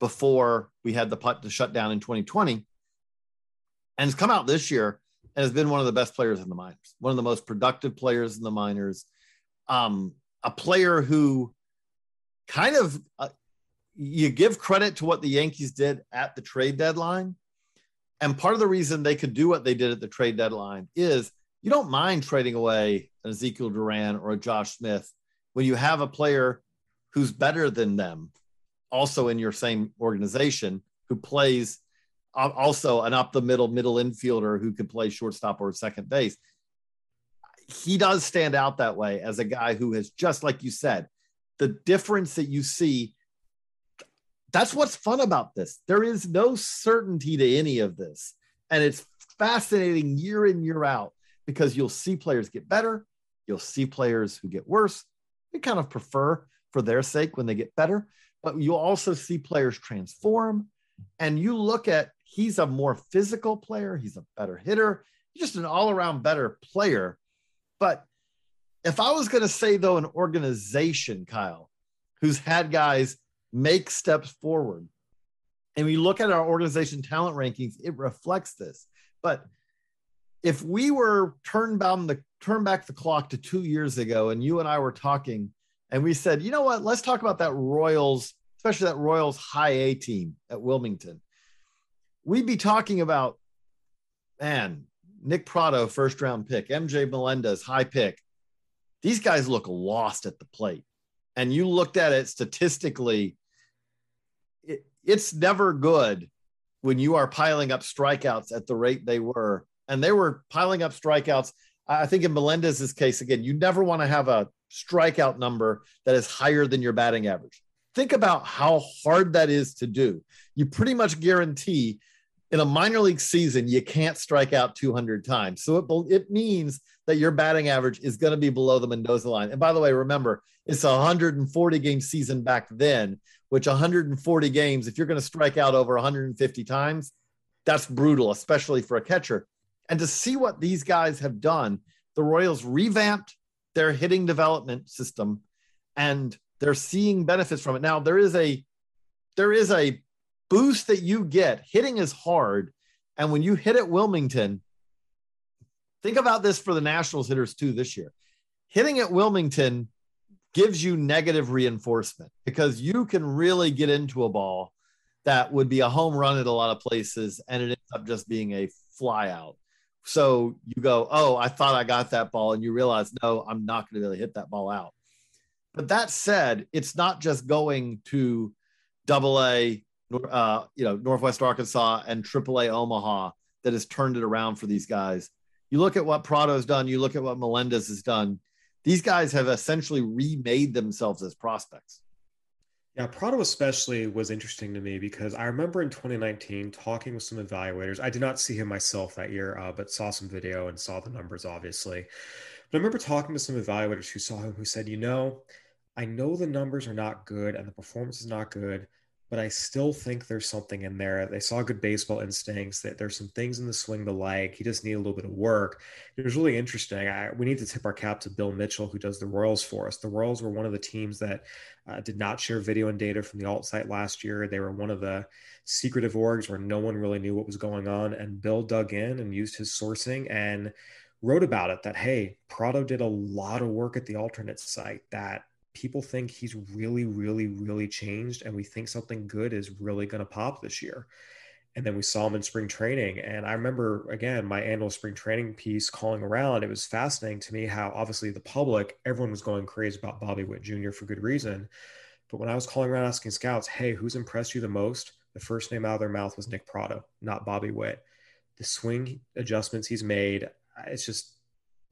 before we had the putt to shut down in 2020 and has come out this year and has been one of the best players in the minors, one of the most productive players in the minors. Um, a player who kind of uh, you give credit to what the Yankees did at the trade deadline. And part of the reason they could do what they did at the trade deadline is you don't mind trading away an Ezekiel Duran or a Josh Smith when you have a player who's better than them also in your same organization who plays also an up the middle middle infielder who could play shortstop or second base. He does stand out that way as a guy who has just like you said, the difference that you see. That's what's fun about this. There is no certainty to any of this. And it's fascinating year in, year out because you'll see players get better. You'll see players who get worse. We kind of prefer for their sake when they get better but you'll also see players transform. And you look at he's a more physical player, he's a better hitter, he's just an all around better player. But if I was going to say, though, an organization, Kyle, who's had guys make steps forward, and we look at our organization talent rankings, it reflects this. But if we were turned the turn back the clock to two years ago, and you and I were talking and we said, you know what? Let's talk about that Royals, especially that Royals high A team at Wilmington. We'd be talking about, man, Nick Pratto, first round pick, MJ Melendez, high pick. These guys look lost at the plate. And you looked at it statistically, it's never good when you are piling up strikeouts at the rate they were. And they were piling up strikeouts. I think in Melendez's case, again, you never want to have a strikeout number that is higher than your batting average. Think about how hard that is to do. You pretty much guarantee in a minor league season, you can't strike out 200 times. So it, it means that your batting average is going to be below the Mendoza line. And by the way, remember, it's a 140 game season back then, which 140 games, if you're going to strike out over 150 times, that's brutal, especially for a catcher. And to see what these guys have done, the Royals revamped their hitting development system and they're seeing benefits from it. Now there is a there is a boost that you get. Hitting is hard. And when you hit at Wilmington, think about this for the Nationals hitters too this year. Hitting at Wilmington gives you negative reinforcement because you can really get into a ball that would be a home run at a lot of places and it ends up just being a fly out. So you go, oh, I thought I got that ball, and you realize, no, I'm not going to really hit that ball out. But that said, it's not just going to Double A, uh, you know, Northwest Arkansas and AAA Omaha that has turned it around for these guys. You look at what Pratto's done. You look at what Melendez has done. These guys have essentially remade themselves as prospects. Yeah, Pratto especially was interesting to me because I remember in 2019 talking with some evaluators. I did not see him myself that year, uh, but saw some video and saw the numbers, obviously. But I remember talking to some evaluators who saw him who said, you know, I know the numbers are not good and the performance is not good, but I still think there's something in there. They saw good baseball instincts. That there's some things in the swing to like. He just need a little bit of work. It was really interesting. I, we need to tip our cap to Bill Mitchell, who does the Royals for us. The Royals were one of the teams that uh, did not share video and data from the alt site last year. They were one of the secretive orgs where no one really knew what was going on. And Bill dug in and used his sourcing and wrote about it. That hey, Pratto did a lot of work at the alternate site. That people think he's really, really, really changed, and we think something good is really going to pop this year. And then we saw him in spring training. And I remember, again, my annual spring training piece calling around. It was fascinating to me how obviously the public, everyone was going crazy about Bobby Witt Jr. for good reason. But when I was calling around asking scouts, hey, who's impressed you the most? The first name out of their mouth was Nick Pratto, not Bobby Witt. The swing adjustments he's made, it's just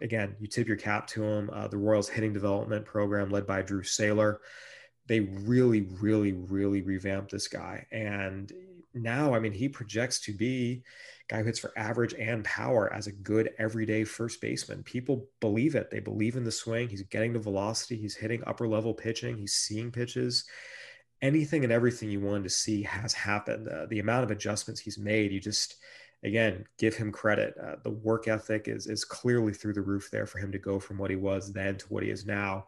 again, you tip your cap to him. Uh, the Royals hitting development program led by Drew Saylor. They really, really, really revamped this guy. And now, I mean, he projects to be guy who hits for average and power as a good everyday first baseman. People believe it. They believe in the swing. He's getting the velocity. He's hitting upper level pitching. He's seeing pitches. Anything and everything you wanted to see has happened. Uh, the amount of adjustments he's made, you just – again, give him credit. Uh, the work ethic is is clearly through the roof there for him to go from what he was then to what he is now.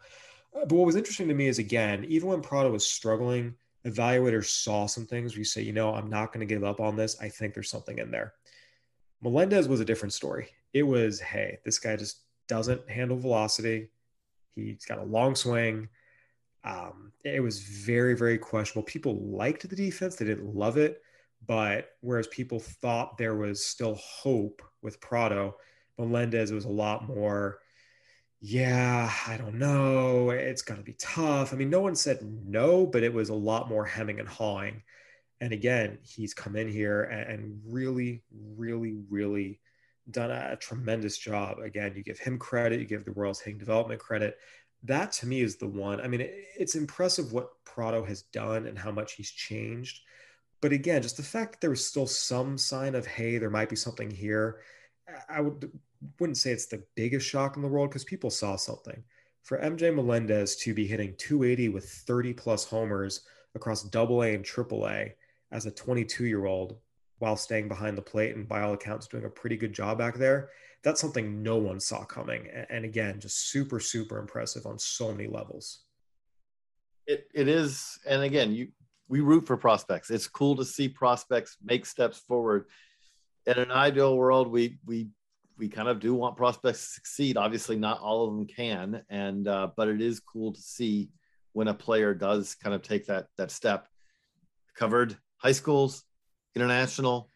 Uh, but what was interesting to me is again, even when Pratto was struggling, evaluators saw some things where you say, you know, I'm not going to give up on this. I think there's something in there. Melendez was a different story. It was, hey, this guy just doesn't handle velocity. He's got a long swing. Um, it was very, very questionable. People liked the defense; they didn't love it. But whereas people thought there was still hope with Pratto, Melendez was a lot more, yeah, I don't know. It's going to be tough. I mean, no one said no, but it was a lot more hemming and hawing. And again, he's come in here and really, really, really done a tremendous job. Again, you give him credit, you give the Royals hitting development credit. That to me is the one. I mean, it's impressive what Pratto has done and how much he's changed but again, just the fact that there was still some sign of, hey, there might be something here. I would wouldn't say it's the biggest shock in the world because people saw something. For MJ Melendez to be hitting 280 with 30 plus homers across double A and triple A as a 22 year old while staying behind the plate and by all accounts doing a pretty good job back there, that's something no one saw coming. And again, just super, super impressive on so many levels. It, it is. And again, you, we root for prospects. It's cool to see prospects make steps forward. In an ideal world, we we we kind of do want prospects to succeed. Obviously, not all of them can, and uh, but it is cool to see when a player does kind of take that that step. Covered high schools, international,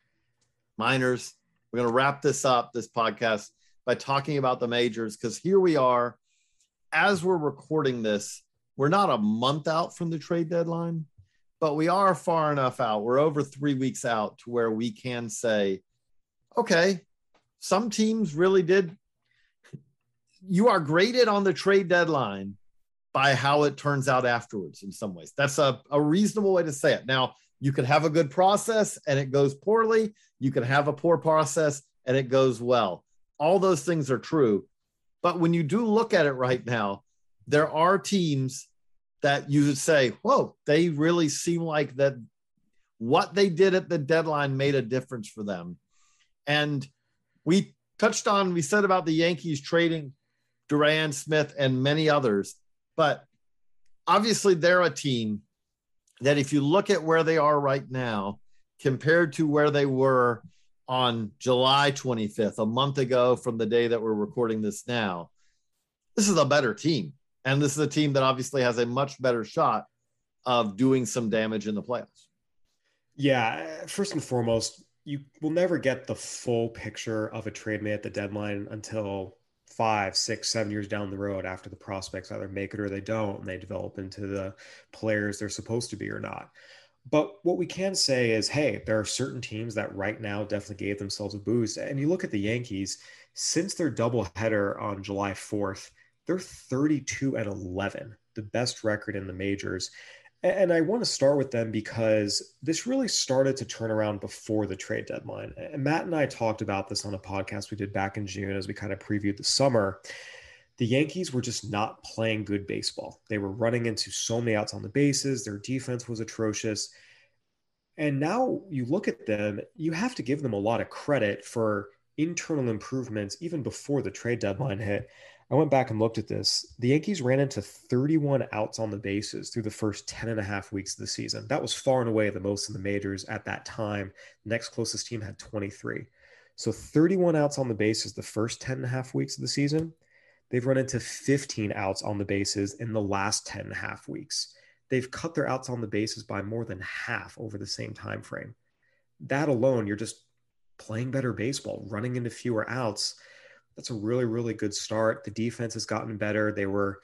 minors. We're going to wrap this up, this podcast, by talking about the majors because here we are, as we're recording this, we're not a month out from the trade deadline, but we are far enough out. We're over three weeks out to where we can say, okay, some teams really did. You are graded on the trade deadline by how it turns out afterwards in some ways. That's a, a reasonable way to say it. Now, You can have a good process and it goes poorly. You can have a poor process and it goes well. All those things are true. But when you do look at it right now, there are teams that you would say, whoa, they really seem like that what they did at the deadline made a difference for them. And we touched on, we said about the Yankees trading Duran Smith and many others, but obviously they're a team that if you look at where they are right now compared to where they were on July 25th, a month ago from the day that we're recording this now, this is a better team. And this is a team that obviously has a much better shot of doing some damage in the playoffs. Yeah, first and foremost, you will never get the full picture of a trade made at the deadline until five, six, seven years down the road after the prospects either make it or they don't, and they develop into the players they're supposed to be or not. But what we can say is, hey, there are certain teams that right now definitely gave themselves a boost. And you look at the Yankees, since their doubleheader on July 4th, they're 32 and 11, the best record in the majors. And I want to start with them because this really started to turn around before the trade deadline. And Matt and I talked about this on a podcast we did back in June as we kind of previewed the summer. The Yankees were just not playing good baseball. They were running into so many outs on the bases, their defense was atrocious. And now you look at them, you have to give them a lot of credit for internal improvements even before the trade deadline hit. I went back and looked at this. The Yankees ran into 31 outs on the bases through the first 10 and a half weeks of the season. That was far and away the most in the majors at that time. next closest team had 23. So 31 outs on the bases the first 10 and a half weeks of the season. They've run into 15 outs on the bases in the last 10 and a half weeks. They've cut their outs on the bases by more than half over the same time frame. That alone, you're just playing better baseball, running into fewer outs that's a really, really good start. The defense has gotten better. They were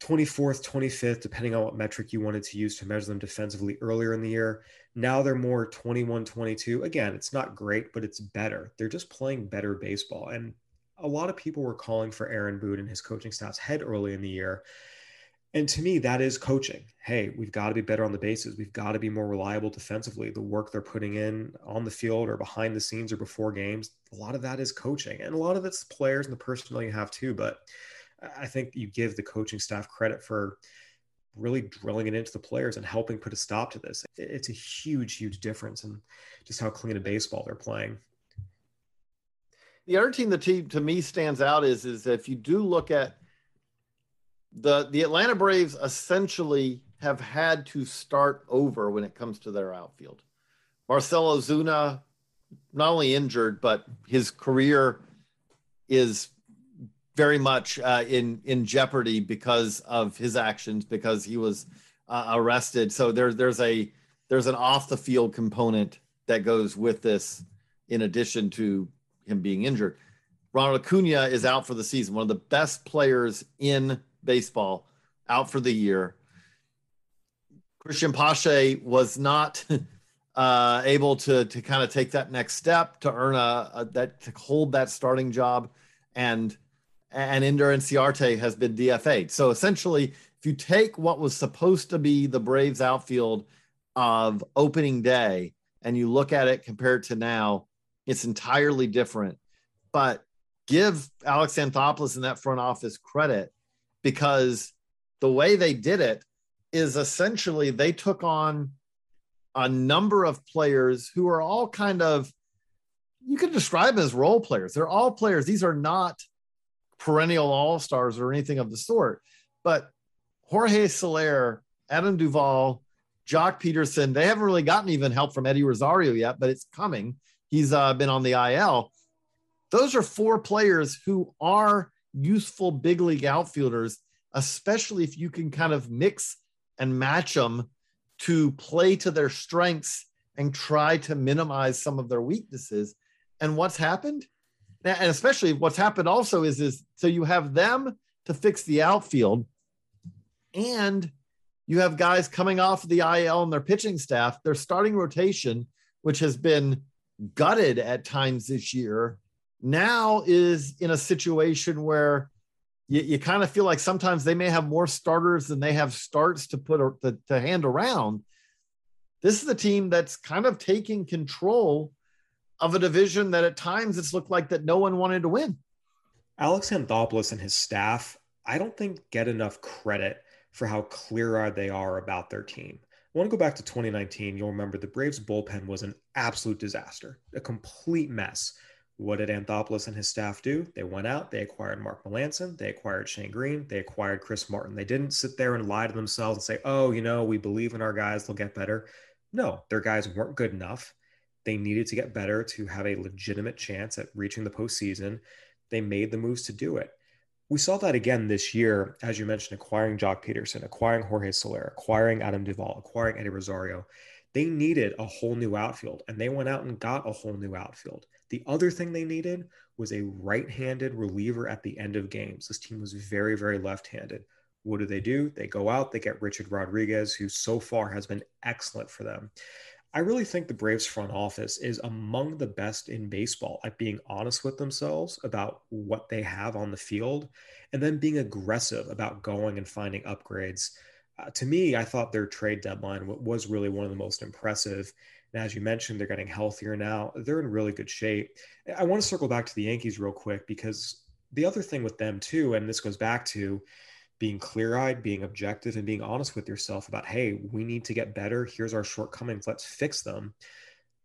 24th, 25th, depending on what metric you wanted to use to measure them defensively earlier in the year. Now they're more 21, 22. Again, it's not great, but it's better. They're just playing better baseball. And a lot of people were calling for Aaron Boone and his coaching staff's head early in the year. And to me, that is coaching. Hey, we've got to be better on the bases. We've got to be more reliable defensively. The work they're putting in on the field or behind the scenes or before games, a lot of that is coaching. And a lot of it's the players and the personnel you have too. But I think you give the coaching staff credit for really drilling it into the players and helping put a stop to this. It's a huge, huge difference in just how clean a baseball they're playing. The other team that team to me stands out is is if you do look at the the Atlanta Braves essentially have had to start over when it comes to their outfield. Marcell Ozuna, not only injured, but his career is very much uh, in in jeopardy because of his actions because he was uh, arrested. So there's there's a there's an off the field component that goes with this, in addition to him being injured. Ronald Acuna is out for the season, one of the best players in baseball out for the year. Cristian Pache was not (laughs) uh, able to to kind of take that next step to earn a, a, that to hold that starting job, and and Ender Inciarte has been DFA'd. So essentially, if you take what was supposed to be the Braves outfield of opening day and you look at it compared to now, it's entirely different. But give Alex Anthopoulos in that front office credit because the way they did it is essentially they took on a number of players who are all kind of you could describe as role players. They're all players. These are not perennial all stars or anything of the sort. But Jorge Soler, Adam Duvall, Joc Pederson, they haven't really gotten even help from Eddie Rosario yet, but it's coming. He's uh, been on the IL. Those are four players who are useful big league outfielders, especially if you can kind of mix and match them to play to their strengths and try to minimize some of their weaknesses. And what's happened? And especially what's happened also is, is so you have them to fix the outfield and you have guys coming off the IL and their pitching staff, their starting rotation, which has been gutted at times this year, now is in a situation where you, you kind of feel like sometimes they may have more starters than they have starts to put or to, to hand around. this is the team that's kind of taking control of a division that at times it's looked like that no one wanted to win. Alex Anthopoulos and his staff, I don't think get enough credit for how clear-eyed they are about their team. I want to go back to 2019. You'll remember the Braves bullpen was an absolute disaster, a complete mess. What did Anthopoulos and his staff do? They went out, they acquired Mark Melancon, they acquired Shane Greene, they acquired Chris Martin. They didn't sit there and lie to themselves and say, oh, you know, we believe in our guys, they'll get better. No, their guys weren't good enough. They needed to get better to have a legitimate chance at reaching the postseason. They made the moves to do it. We saw that again this year, as you mentioned, acquiring Joc Pederson, acquiring Jorge Soler, acquiring Adam Duvall, acquiring Eddie Rosario. They needed a whole new outfield, and they went out and got a whole new outfield. The other thing they needed was a right handed reliever at the end of games. This team was very, very left handed. What do they do? They go out, they get Richard Rodriguez, who so far has been excellent for them. I really think the Braves front office is among the best in baseball at being honest with themselves about what they have on the field and then being aggressive about going and finding upgrades. Uh, to me, I thought their trade deadline was really one of the most impressive. And as you mentioned, they're getting healthier now. They're in really good shape. I want to circle back to the Yankees real quick because the other thing with them, too, and this goes back to being clear eyed, being objective, and being honest with yourself about, hey, we need to get better. Here's our shortcomings. Let's fix them.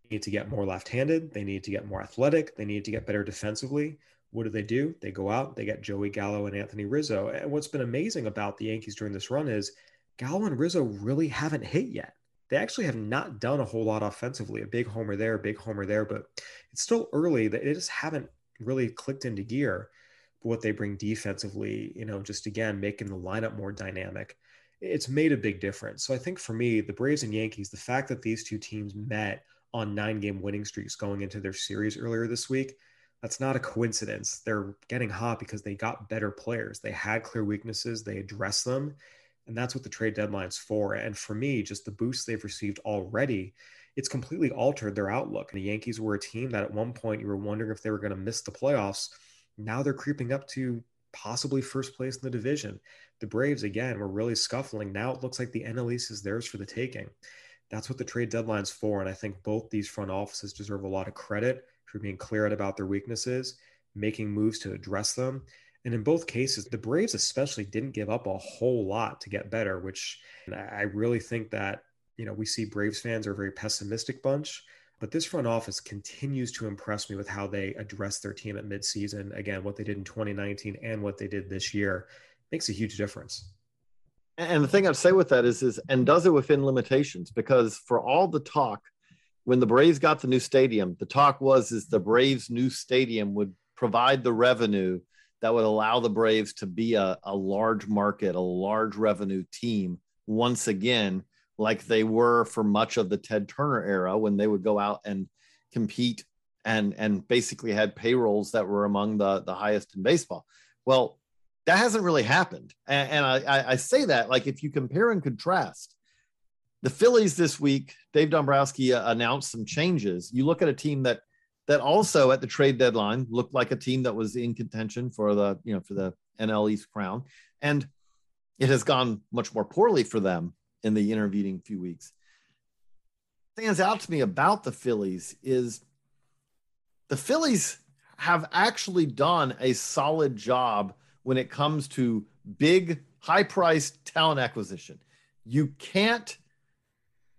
They need to get more left handed. They need to get more athletic. They need to get better defensively. What do they do? They go out, they get Joey Gallo and Anthony Rizzo. And what's been amazing about the Yankees during this run is Gallo and Rizzo really haven't hit yet. They actually have not done a whole lot offensively. A big homer there, big homer there, but it's still early. They just haven't really clicked into gear But what they bring defensively, you know, just again, making the lineup more dynamic, it's made a big difference. So I think for me, the Braves and Yankees, the fact that these two teams met on nine game winning streaks going into their series earlier this week, that's not a coincidence. They're getting hot because they got better players. They had clear weaknesses, they addressed them. And that's what the trade deadline's for. And for me, just the boost they've received already, it's completely altered their outlook. And the Yankees were a team that at one point you were wondering if they were going to miss the playoffs now they're creeping up to possibly first place in the division. The Braves, again, were really scuffling. Now it looks like the NL East is theirs for the taking. That's what the trade deadline's for. And I think both these front offices deserve a lot of credit for being clear about their weaknesses, making moves to address them. And in both cases, the Braves especially didn't give up a whole lot to get better, which I really think that, you know, we see Braves fans are a very pessimistic bunch. But this front office continues to impress me with how they address their team at midseason. Again, what they did in 2019 and what they did this year makes a huge difference. And the thing I'd say with that is, is and does it within limitations because for all the talk, when the Braves got the new stadium, the talk was is the Braves' new stadium would provide the revenue that would allow the Braves to be a, a large market, a large revenue team once again like they were for much of the Ted Turner era when they would go out and compete and and basically had payrolls that were among the the highest in baseball. Well, that hasn't really happened, and, and I, I say that like if you compare and contrast the Phillies this week, Dave Dombrowski uh, announced some changes. You look at a team that that also at the trade deadline looked like a team that was in contention for the you know for the NL East crown, and it has gone much more poorly for them in the intervening few weeks. Stands out to me about the Phillies is the Phillies have actually done a solid job when it comes to big, high priced talent acquisition. You can't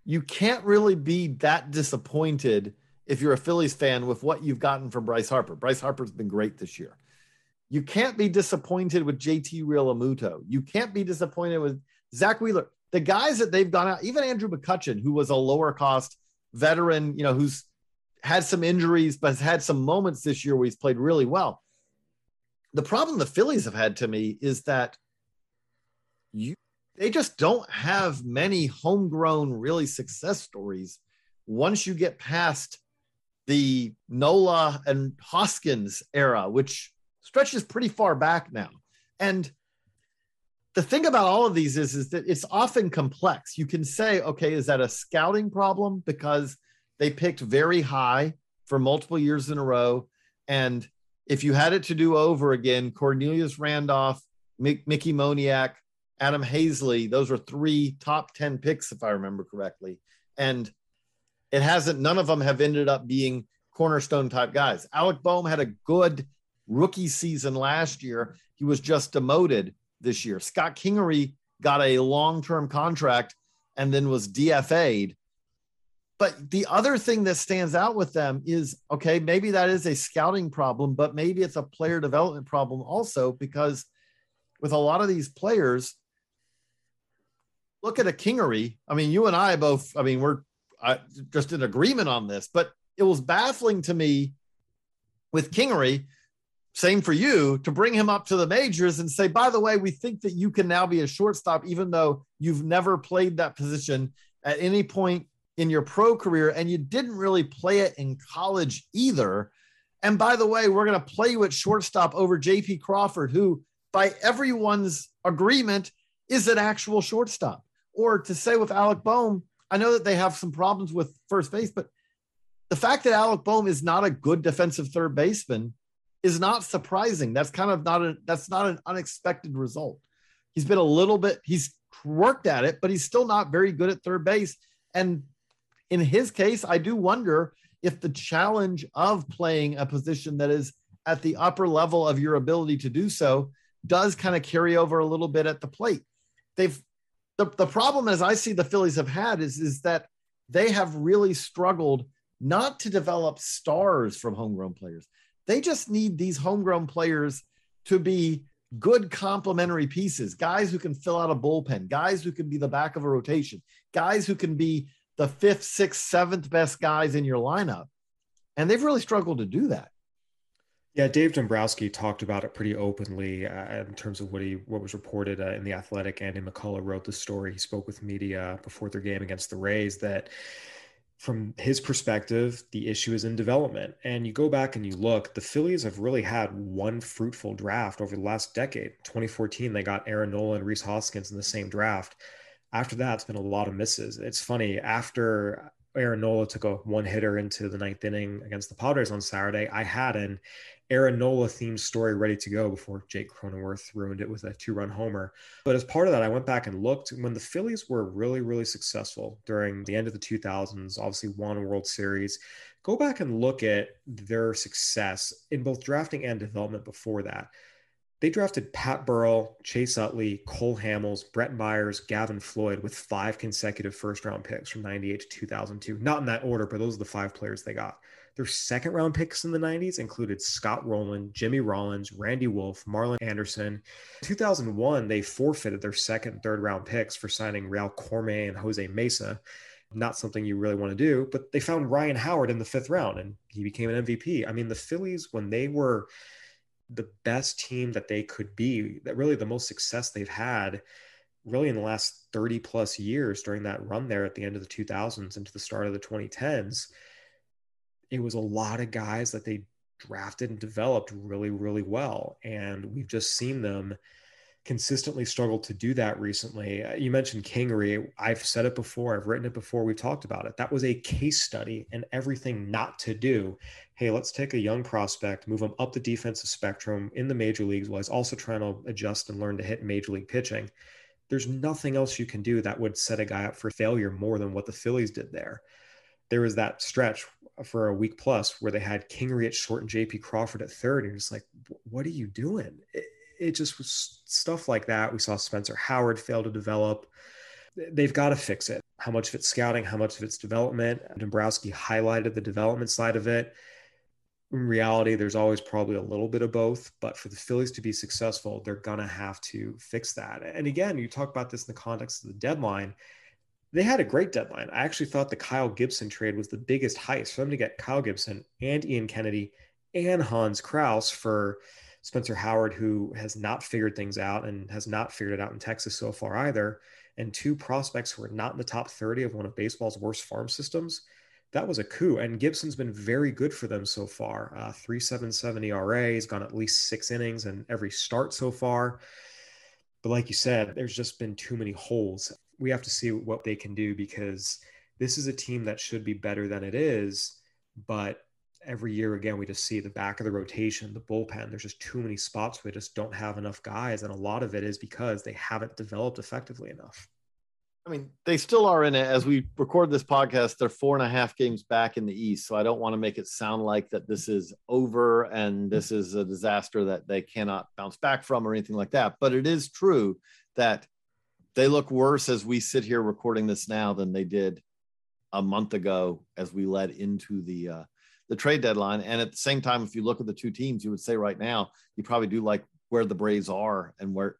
you can't really be that disappointed if you're a Phillies fan with what you've gotten from Bryce Harper. Bryce Harper's been great this year. You can't be disappointed with JT Realmuto. You can't be disappointed with Zack Wheeler the guys that they've gone out, even Andrew McCutchen, who was a lower cost veteran, you know, who's had some injuries, but has had some moments this year where he's played really well. The problem the Phillies have had to me is that you they just don't have many homegrown, really success stories once you get past the Nola and Hoskins era, which stretches pretty far back now. And the thing about all of these is, is that it's often complex. You can say, okay, is that a scouting problem because they picked very high for multiple years in a row? And if you had it to do over again, Cornelius Randolph, Mickey Moniak, Adam Haseley, those were three top 10 picks, if I remember correctly. And it hasn't, none of them have ended up being cornerstone type guys. Alec Bohm had a good rookie season last year. He was just demoted this year. Scott Kingery got a long term contract and then was DFA'd. But the other thing that stands out with them is okay, maybe that is a scouting problem, but maybe it's a player development problem also because with a lot of these players, look at a Kingery. I mean, you and I both, I mean, we're uh, just in agreement on this, but it was baffling to me with Kingery, same for you, to bring him up to the majors and say, by the way, we think that you can now be a shortstop, even though you've never played that position at any point in your pro career and you didn't really play it in college either. And by the way, we're going to play you at shortstop over JP Crawford, who, by everyone's agreement, is an actual shortstop. Or to say with Alec Bohm, I know that they have some problems with first base, but the fact that Alec Bohm is not a good defensive third baseman is not surprising. That's kind of not a that's not an unexpected result. He's been a little bit he's worked at it, but he's still not very good at third base. And in his case, I do wonder if the challenge of playing a position that is at the upper level of your ability to do so does kind of carry over a little bit at the plate. They've the, the problem as I see the Phillies have had is, is that they have really struggled not to develop stars from homegrown players. They just need these homegrown players to be good complementary pieces, guys who can fill out a bullpen, guys who can be the back of a rotation, guys who can be the fifth, sixth, seventh best guys in your lineup. And they've really struggled to do that. Yeah, Dave Dombrowski talked about it pretty openly uh, in terms of what he what was reported uh, in the Athletic. Andy McCullough wrote the story. He spoke with media before their game against the Rays that from his perspective, the issue is in development. And you go back and you look, the Phillies have really had one fruitful draft over the last decade. 2014, they got Aaron Nola and Rhys Hoskins in the same draft. After that, it's been a lot of misses. It's funny, after Aaron Nola took a one hitter into the ninth inning against the Padres on Saturday, I had an Aaron Nola themed story ready to go before Jake Cronenworth ruined it with a two run homer. But as part of that, I went back and looked when the Phillies were really, really successful during the end of the 2000s, obviously won a World Series. Go back and look at their success in both drafting and development before that. They drafted Pat Burrell, Chase Utley, Cole Hamels, Brett Myers, Gavin Floyd with five consecutive first round picks from 98 to 2002. Not in that order, but those are the five players they got. Their second round picks in the 90s included Scott Rolen, Jimmy Rollins, Randy Wolf, Marlon Anderson. In 2001, they forfeited their second and third round picks for signing Rheal Cormier and Jose Mesa. Not something you really want to do, but they found Ryan Howard in the fifth round and he became an MVP. I mean, the Phillies, when they were the best team that they could be, that really the most success they've had really in the last 30 plus years during that run there at the end of the 2000s into the start of the 2010s it was a lot of guys that they drafted and developed really, really well. And we've just seen them consistently struggle to do that recently. Uh, you mentioned Kingery. I've said it before, I've written it before, we've talked about it. That was a case study and everything not to do. Hey, let's take a young prospect, move him up the defensive spectrum in the major leagues while he's also trying to adjust and learn to hit major league pitching. There's nothing else you can do that would set a guy up for failure more than what the Phillies did there. There was that stretch for a week plus where they had Kingery at short and JP Crawford at third. And just like, what are you doing? It, it just was stuff like that. We saw Spencer Howard fail to develop. They've got to fix it. How much of it's scouting, how much of it's development. Dombrowski highlighted the development side of it. In reality, there's always probably a little bit of both, but for the Phillies to be successful, they're going to have to fix that. And again, you talk about this in the context of the deadline they had a great deadline. I actually thought the Kyle Gibson trade was the biggest heist for them to get Kyle Gibson and Ian Kennedy and Hans Crouse for Spencer Howard, who has not figured things out and has not figured it out in Texas so far either, and two prospects who are not in the top 30 of one of baseball's worst farm systems. That was a coup. And Gibson's been very good for them so far. Uh, 377 ERA. He's gone at least six innings in every start so far. But like you said, there's just been too many holes we have to see what they can do because this is a team that should be better than it is. But every year again, we just see the back of the rotation, the bullpen. There's just too many spots where just don't have enough guys. And a lot of it is because they haven't developed effectively enough. I mean, they still are in it as we record this podcast. They're four and a half games back in the East. So I don't want to make it sound like that this is over and this is a disaster that they cannot bounce back from or anything like that. But it is true that they look worse as we sit here recording this now than they did a month ago as we led into the uh, the trade deadline. And at the same time, if you look at the two teams, you would say right now you probably do like where the Braves are and where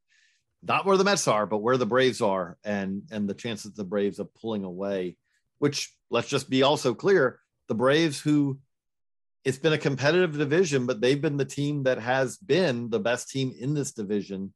not where the Mets are, but where the Braves are, and and the chances the Braves of pulling away. Which let's just be also clear: the Braves, who it's been a competitive division, but they've been the team that has been the best team in this division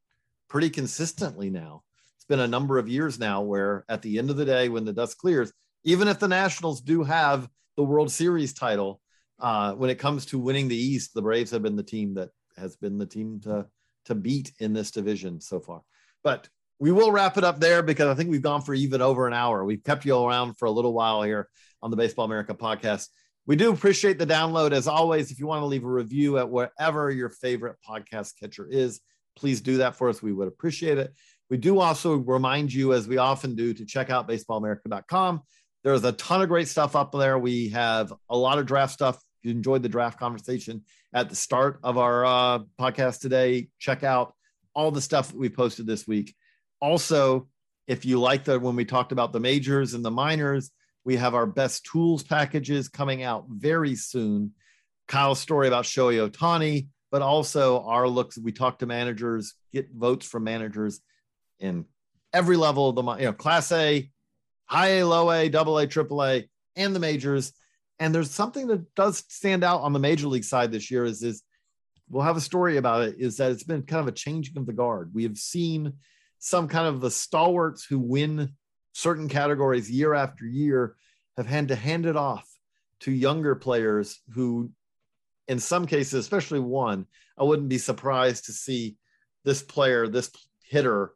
pretty consistently now. It's been a number of years now where at the end of the day, when the dust clears, even if the Nationals do have the World Series title, uh, when it comes to winning the East, the Braves have been the team that has been the team to to beat in this division so far. But we will wrap it up there because I think we've gone for even over an hour. We've kept you around for a little while here on the Baseball America podcast. We do appreciate the download. As always, if you want to leave a review at wherever your favorite podcast catcher is, please do that for us. We would appreciate it. We do also remind you, as we often do, to check out baseballamerica.com. There's a ton of great stuff up there. We have a lot of draft stuff. If you enjoyed the draft conversation at the start of our uh, podcast today, check out all the stuff we posted this week. Also, if you like the when we talked about the majors and the minors, we have our best tools packages coming out very soon. Kyle's story about Shohei Ohtani, but also our looks. We talk to managers, get votes from managers in every level of the you know class A, high A, low A, double A, triple A, and the majors. And there's something that does stand out on the major league side this year is is we'll have a story about it is that it's been kind of a changing of the guard. We have seen some kind of the stalwarts who win certain categories year after year have had to hand it off to younger players who, in some cases, especially one, I wouldn't be surprised to see this player, this hitter,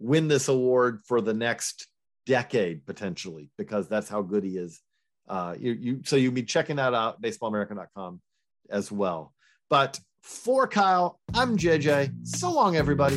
win this award for the next decade potentially because that's how good he is. Uh, you, you so you'll be checking that out baseballamerica.com as well. But for Kyle, I'm JJ. So long, everybody.